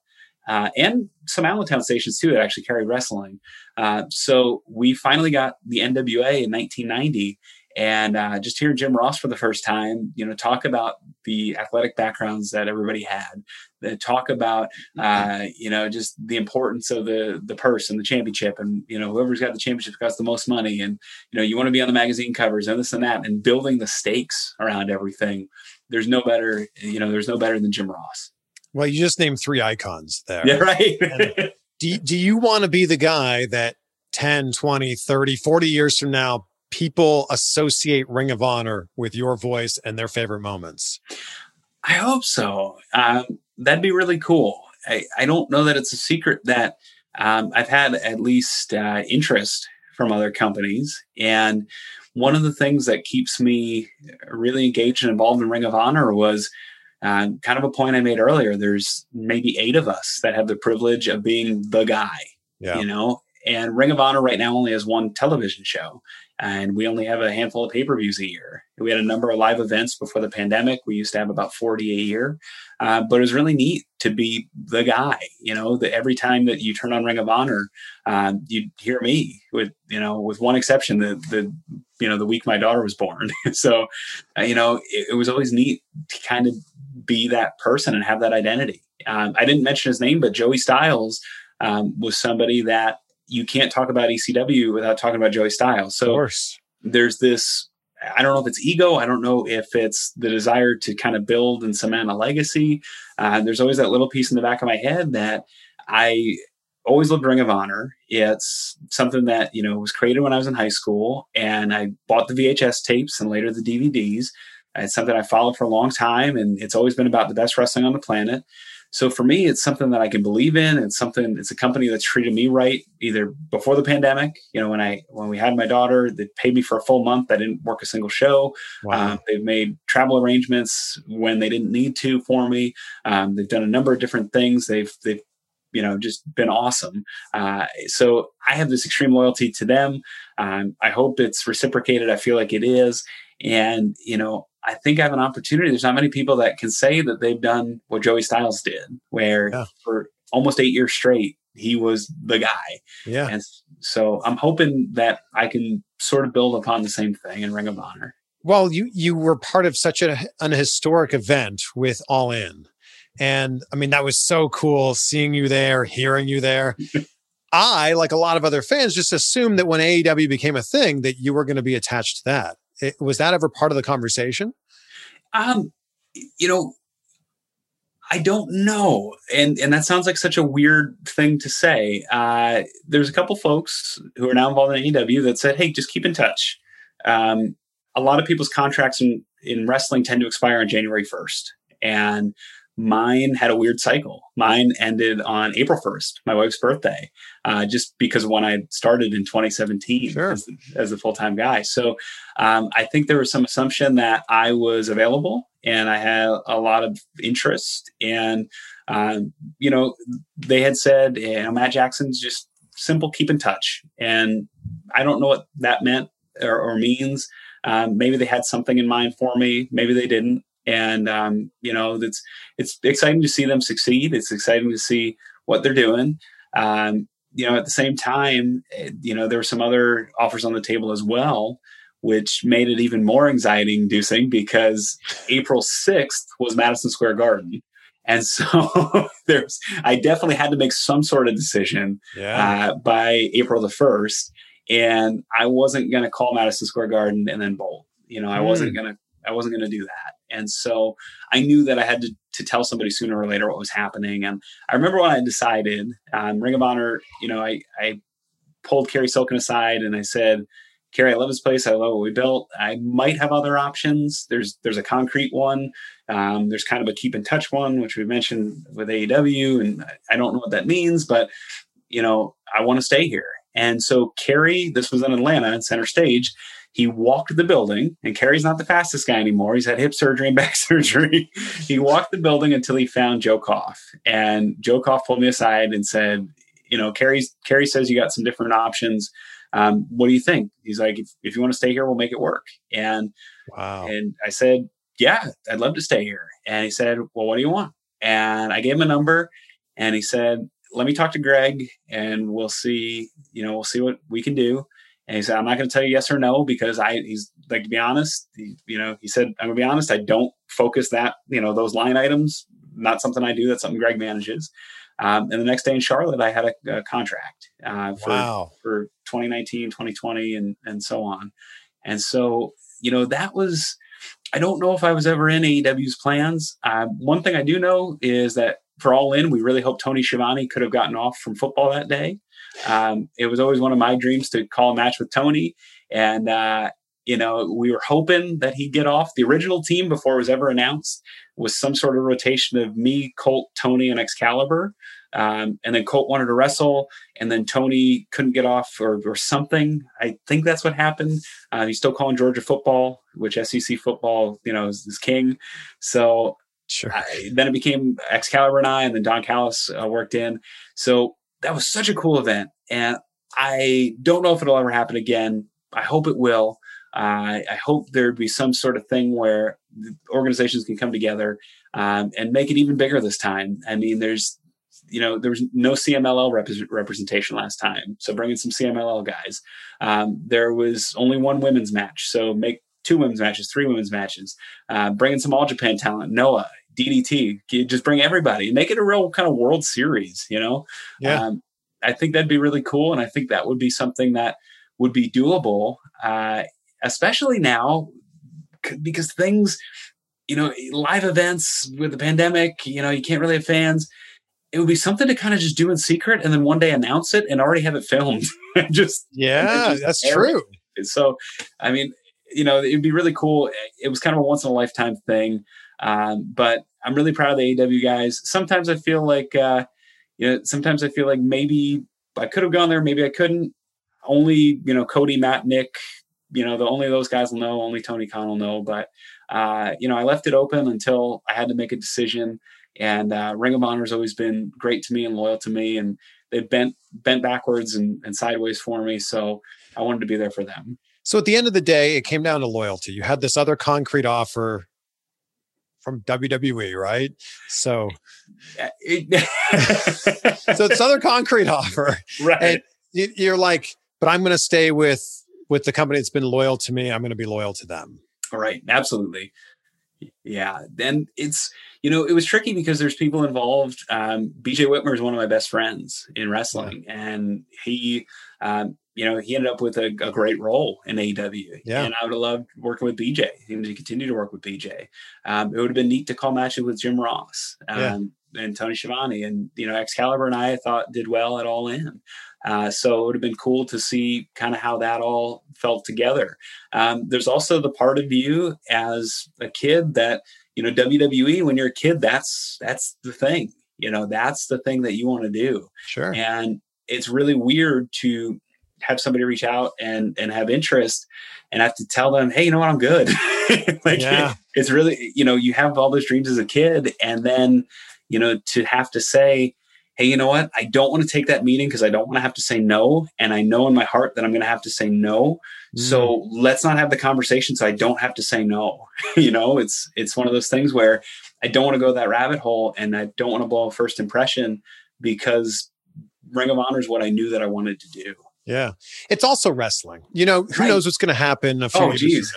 Uh, and some Allentown stations too that actually carry wrestling. Uh, so we finally got the NWA in 1990, and uh, just hearing Jim Ross for the first time, you know, talk about the athletic backgrounds that everybody had, the talk about, uh, you know, just the importance of the the purse and the championship, and you know, whoever's got the championship got the most money, and you know, you want to be on the magazine covers and this and that, and building the stakes around everything there's no better, you know, there's no better than Jim Ross. Well, you just named three icons there. Yeah, right. do, do you want to be the guy that 10, 20, 30, 40 years from now, people associate Ring of Honor with your voice and their favorite moments? I hope so. Um, that'd be really cool. I, I don't know that it's a secret that um, I've had at least uh, interest from other companies. And one of the things that keeps me really engaged and involved in Ring of Honor was uh, kind of a point I made earlier. There's maybe eight of us that have the privilege of being the guy, yeah. you know, and Ring of Honor right now only has one television show, and we only have a handful of pay per views a year. We had a number of live events before the pandemic. We used to have about 40 a year, uh, but it was really neat to be the guy. You know, that every time that you turn on Ring of Honor, uh, you hear me with, you know, with one exception, the, the, you know, the week my daughter was born. so, uh, you know, it, it, was always neat to kind of be that person and have that identity. Um, I didn't mention his name, but Joey Styles um, was somebody that you can't talk about ECW without talking about Joey Styles. So there's this I don't know if it's ego. I don't know if it's the desire to kind of build and cement a legacy. Uh, there's always that little piece in the back of my head that I always loved Ring of Honor. It's something that, you know, was created when I was in high school and I bought the VHS tapes and later the DVDs. It's something I followed for a long time and it's always been about the best wrestling on the planet. So for me, it's something that I can believe in. It's something. It's a company that's treated me right, either before the pandemic. You know, when I when we had my daughter, they paid me for a full month. I didn't work a single show. Wow. Um, they've made travel arrangements when they didn't need to for me. Um, they've done a number of different things. They've they've you know just been awesome uh, so i have this extreme loyalty to them um, i hope it's reciprocated i feel like it is and you know I think I have an opportunity. There's not many people that can say that they've done what Joey Styles did, where yeah. for almost eight years straight, he was the guy. Yeah. And so I'm hoping that I can sort of build upon the same thing in Ring of Honor. Well, you you were part of such a, an historic event with All In. And I mean, that was so cool seeing you there, hearing you there. I, like a lot of other fans, just assumed that when AEW became a thing, that you were going to be attached to that. It, was that ever part of the conversation? Um, you know, I don't know, and and that sounds like such a weird thing to say. Uh, there's a couple folks who are now involved in AEW that said, "Hey, just keep in touch." Um, a lot of people's contracts in in wrestling tend to expire on January 1st, and mine had a weird cycle. Mine ended on April 1st, my wife's birthday, uh, just because when I started in 2017 Sure. as, as a full time guy. So um, I think there was some assumption that I was available and I had a lot of interest. And, um, you know, they had said, you know, Matt Jackson's just simple, keep in touch. And I don't know what that meant or, or means. Um, maybe they had something in mind for me. Maybe they didn't. And um, you know, it's it's exciting to see them succeed. It's exciting to see what they're doing. Um, you know, at the same time, eh, you know, there were some other offers on the table as well, which made it even more anxiety inducing because April 6th was Madison Square Garden. And so there's, I definitely had to make some sort of decision Yeah. uh, by April the 1st. And I wasn't going to call Madison Square Garden and then bolt. You know, I wasn't going to, I wasn't going to do that. And so I knew that I had to, to tell somebody sooner or later what was happening. And I remember when I decided, um, Ring of Honor, you know, I, I pulled Cary Silkin aside and I said, Cary, I love this place. I love what we built. I might have other options. There's there's a concrete one. Um, there's kind of a keep in touch one, which we mentioned with AEW, and I- don't know what that means, but you know, I want to stay here. And so Cary, this was in Atlanta at Center Stage. He walked the building, and Cary's not the fastest guy anymore. He's had hip surgery and back surgery. he walked the building until he found Joe Koff. And Joe Koff pulled me aside and said, you know, Cary's Cary says you got some different options. Um, what do you think? He's like, if, if you want to stay here, we'll make it work. And Wow. and I said, Yeah, I'd love to stay here. And he said, Well, what do you want? And I gave him a number and he said, Let me talk to Greg and we'll see, you know, we'll see what we can do. And he said, I'm not going to tell you yes or no because I, he's like, to be honest, he, you know, he said, I'm going to be honest, I don't focus that, you know, those line items, not something I do. That's something Greg manages. Um, and the next day in Charlotte, I had a, a contract uh, for, Wow. for 2019, 2020, and, and so on. And so, you know, that was, I don't know if I was ever in AEW's plans. Uh, one thing I do know is that for All In, we really hope Tony Schiavone could have gotten off from football that day. Um, it was always one of my dreams to call a match with Tony. And, uh, you know, we were hoping that he'd get off. The original team before it was ever announced was some sort of rotation of me, Colt, Tony, and Excalibur. Um, and then Colt wanted to wrestle, and then Tony couldn't get off or, or something. I think that's what happened. Uh, he's still calling Georgia football, which SEC football, you know, is, is king. So Sure. I, then it became Excalibur and I, and then Don Callis uh, worked in. So that was such a cool event, and I don't know if it'll ever happen again. I hope it will. Uh, I hope there'd be some sort of thing where organizations can come together um, and make it even bigger this time. I mean, there's you know there was no CMLL repres representation last time, so bring in some CMLL guys. Um, there was only one women's match, so make two women's matches, three women's matches. Uh, bring in some All Japan talent, Noah, DDT. Just bring everybody, and make it a real kind of World Series. You know, Yeah. um, I think that'd be really cool, and I think that would be something that would be doable, uh, especially now because things, you know, live events with the pandemic, you know, you can't really have fans. It would be something to kind of just do in secret and then one day announce it and already have it filmed. just Yeah, just that's true. so, I mean, you know, it'd be really cool. It was kind of a once in a lifetime thing. Um, but I'm really proud of the AEW guys. Sometimes I feel like, uh, you know, sometimes I feel like maybe I could have gone there, maybe I couldn't. Only, you know, Cody, Matt, Nick, you know, the only those guys will know, only Tony Khan will know. But, uh, you know, I left it open until I had to make a decision. And uh, Ring of Honor has always been great to me and loyal to me. And they've bent bent backwards and, and sideways for me. So I wanted to be there for them. So at the end of the day, it came down to loyalty. You had this other concrete offer from WWE, right? So, it- so this other concrete offer, right. and you- you're like, but I'm going to stay with with the company that's been loyal to me. I'm going to be loyal to them. Right. Absolutely. Yeah. Then it's, you know, it was tricky because there's people involved. Um, BJ Whitmer is one of my best friends in wrestling, and he, um, you know, he ended up with a, a great role in AEW. Yeah. And I would have loved working with BJ and to continue to work with BJ. Um, it would have been neat to call matches with Jim Ross um, Yeah. and Tony Schiavone. And, you know, Excalibur and I, I thought did well at All In. Uh, so it would have been cool to see kind of how that all felt together. Um, there's also the part of you as a kid that, you know, WWE, when you're a kid, that's that's the thing. You know, that's the thing that you want to do Sure. and it's really weird to have somebody reach out and and have interest and have to tell them hey you know what? I'm good. Like Yeah. it's really you know you have all those dreams as a kid and then you know to have to say hey you know what? I don't want to take that meeting because i don't want to have to say no and i know in my heart that i'm going to have to say no. So mm. let's not have the conversation so i don't have to say no. You know it's it's one of those things where i don't want to go that rabbit hole and i don't want to blow a first impression because ring of honor is what i knew that i wanted to do Yeah. It's also wrestling. You know, who Right. knows what's going to happen a few Oh, years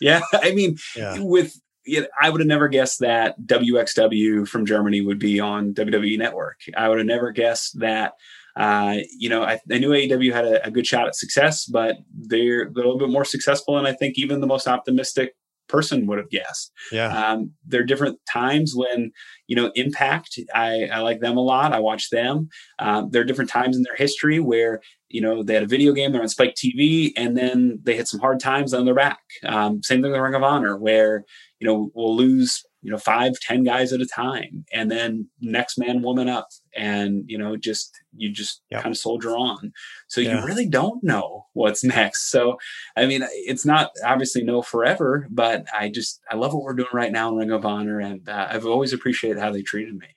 yeah i mean. Yeah. with you know, I would have never guessed that WXW from Germany would be on WWE Network. I would have never guessed that. Uh, you know, I, I knew AEW had a, a good shot at success, but they're, they're a little bit more successful, and I think even the most optimistic person would have guessed. Yeah. Um, there are different times when, you know, Impact, I, I like them a lot. I watch them. Um, there are different times in their history where, you know, they had a video game, they're on Spike TV, and then they hit some hard times on their back. Um, same thing with Ring of Honor, where, you know, we'll lose, you know, five, ten guys at a time, and then next man, woman up. And, you know, just, you just Yep. kind of soldier on. So Yeah. you really don't know what's next. So, I mean, it's not obviously no forever, but I just I love what we're doing right now in Ring of Honor, and uh, I've always appreciated how they treated me.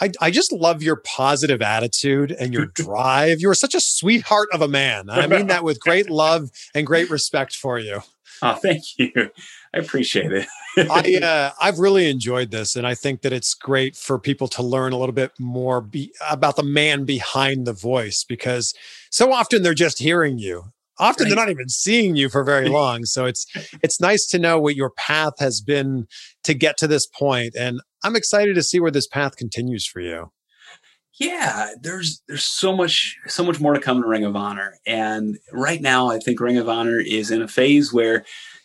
I, I just love your positive attitude and your drive. You're such a sweetheart of a man. I mean that with great love and great respect for you. Oh, thank you. I appreciate it. I uh, I've really enjoyed this, and I think that it's great for people to learn a little bit more be, about the man behind the voice because so often they're just hearing you. Often they're not even seeing you for very long. So it's it's nice to know what your path has been to get to this point, and I'm excited to see where this path continues for you. yeah, there's there's so much so much more to come in Ring of Honor, and right now I think Ring of Honor is in a phase where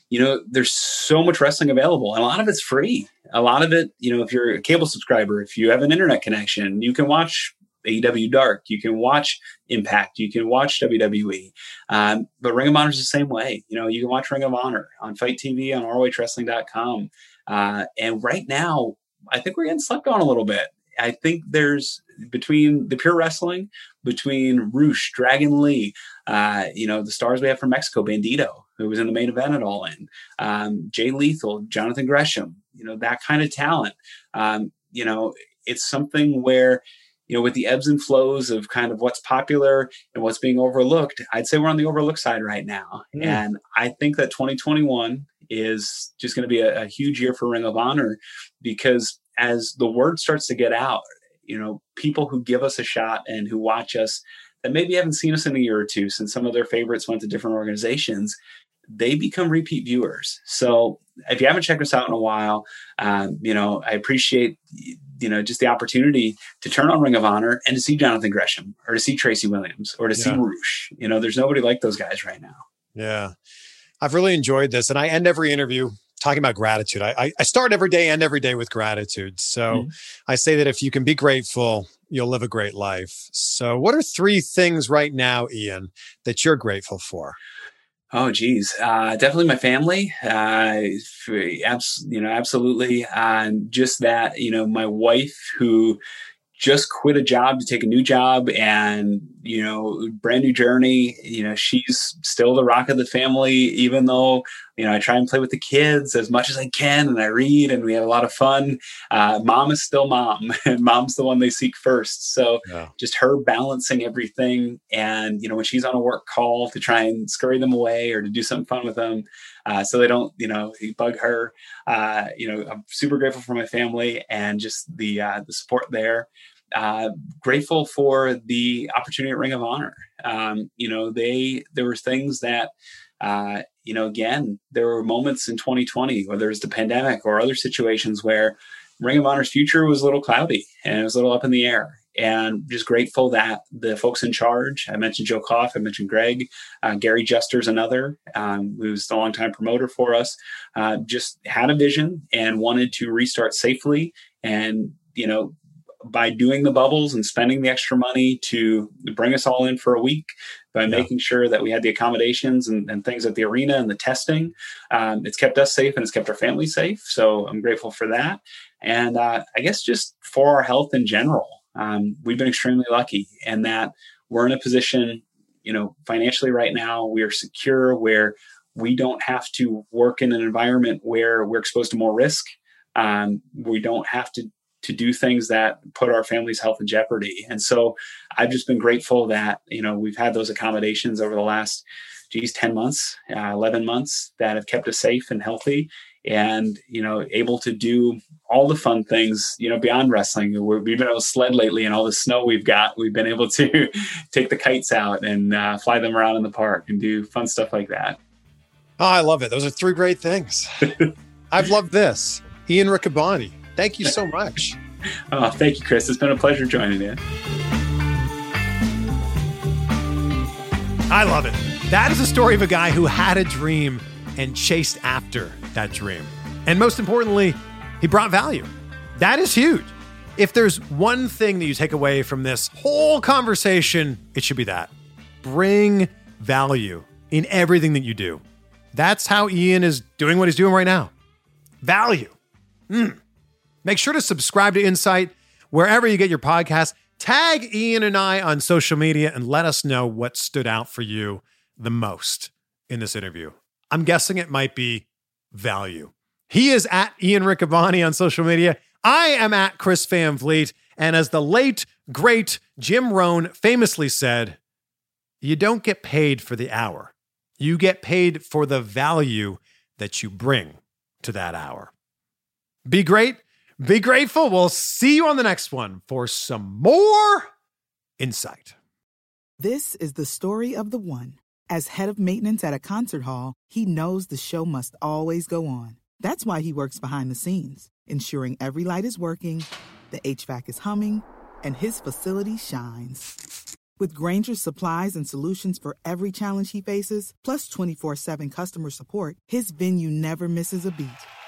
you know there's so much wrestling available, and a lot of it's free. A lot of it, you know, if you're a cable subscriber, if you have an internet connection, you can watch AEW Dark, you can watch Impact, you can watch WWE. Um, but Ring of Honor is the same way. You know, you can watch Ring of Honor on FITE TV on ROHWrestling.com. Uh, and right now, I think we're getting slept on a little bit. I think there's between the pure wrestling, between Rush, Dragon Lee, uh, you know, the stars we have from Mexico, Bandito, who was in the main event at All In, um, Jay Lethal, Jonathan Gresham, you know, that kind of talent. Um, you know, it's something where, you know, with the ebbs and flows of kind of what's popular and what's being overlooked, I'd say we're on the overlooked side right now. Mm. And I think that 2021 is just going to be a, a huge year for Ring of Honor because as the word starts to get out, you know, people who give us a shot and who watch us that maybe haven't seen us in a year or two since some of their favorites went to different organizations, they become repeat viewers. So if you haven't checked us out in a while, um, you know, I appreciate, you know, just the opportunity to turn on Ring of Honor and to see Jonathan Gresham or to see Tracy Williams or to see Yeah. Rush. You know, there's nobody like those guys right now. Yeah. I've really enjoyed this. And I end every interview talking about gratitude. I, I, I start every day, and every day with gratitude. So Mhm. I say that if you can be grateful, you'll live a great life. So, what are three things right now, Ian, that you're grateful for? Oh, geez, uh, definitely my family. Uh, abs- you know, absolutely. Uh, just that, you know, my wife who just quit a job to take a new job and you know brand new journey. You know she's still the rock of the family even though you know i try and play with the kids as much as i can and i read and we have a lot of fun. Uh, mom is still mom. And mom's the one they seek first. So Yeah. just her balancing everything and you know when she's on a work call to try and scurry them away or to do something fun with them uh, so they don't you know bug her. Uh, you know i'm super grateful for my family and just the uh, the support there uh, grateful for the opportunity at ring of honor. Um, you know they there were things that uh, you know again there were moments in 2020 whether it's the pandemic or other situations where ring of honor's future was a little cloudy and it was a little up in the air. And just grateful that the folks in charge, I mentioned Joe Koff, I mentioned Greg, uh, Gary Juster's another, um, who's the longtime promoter for us, uh, just had a vision and wanted to restart safely and, you know, by doing the bubbles and spending the extra money to bring us all in for a week, by yeah. making sure that we had the accommodations and, and, things at the arena and the testing, um, it's kept us safe and it's kept our family safe. So I'm grateful for that. And uh, I guess just for our health in general, um, we've been extremely lucky in that we're in a position, you know, financially right now, we are secure where we don't have to work in an environment where we're exposed to more risk. Um, we don't have to to do things that put our family's health in jeopardy. And so I've just been grateful that, you know, we've had those accommodations over the last, geez, 10 months, uh, 11 months that have kept us safe and healthy and, you know, able to do all the fun things, you know, beyond wrestling. we have been able to sled lately and all the snow we've got. We've been able to take the kites out and uh, fly them around in the park and do fun stuff like that. Oh, I love it. Those are three great things. I've loved this. Ian Riccaboni, Thank you so much. oh, thank you, Chris. It's been a pleasure joining you. I love it. That is a story of a guy who had a dream and chased after that dream. And most importantly, he brought value. That is huge. If there's one thing that you take away from this whole conversation, it should be that. Bring value in everything that you do. That's how Ian is doing what he's doing right now. Value. Mm. Make sure to subscribe to Insight wherever you get your podcast. Tag Ian and I on social media and let us know what stood out for you the most in this interview. I'm guessing it might be value. He is at Ian Riccaboni on social media. I am at Chris Van Vliet. And as the late, great Jim Rohn famously said, you don't get paid for the hour. You get paid for the value that you bring to that hour. Be great be grateful. We'll see you on the next one for some more insight. This is the story of the one. As head of maintenance at a concert hall, he knows the show must always go on. That's why he works behind the scenes, ensuring every light is working, the HVAC is humming, and his facility shines. With Grainger's supplies and solutions for every challenge he faces, plus 24 7 customer support, his venue never misses a beat.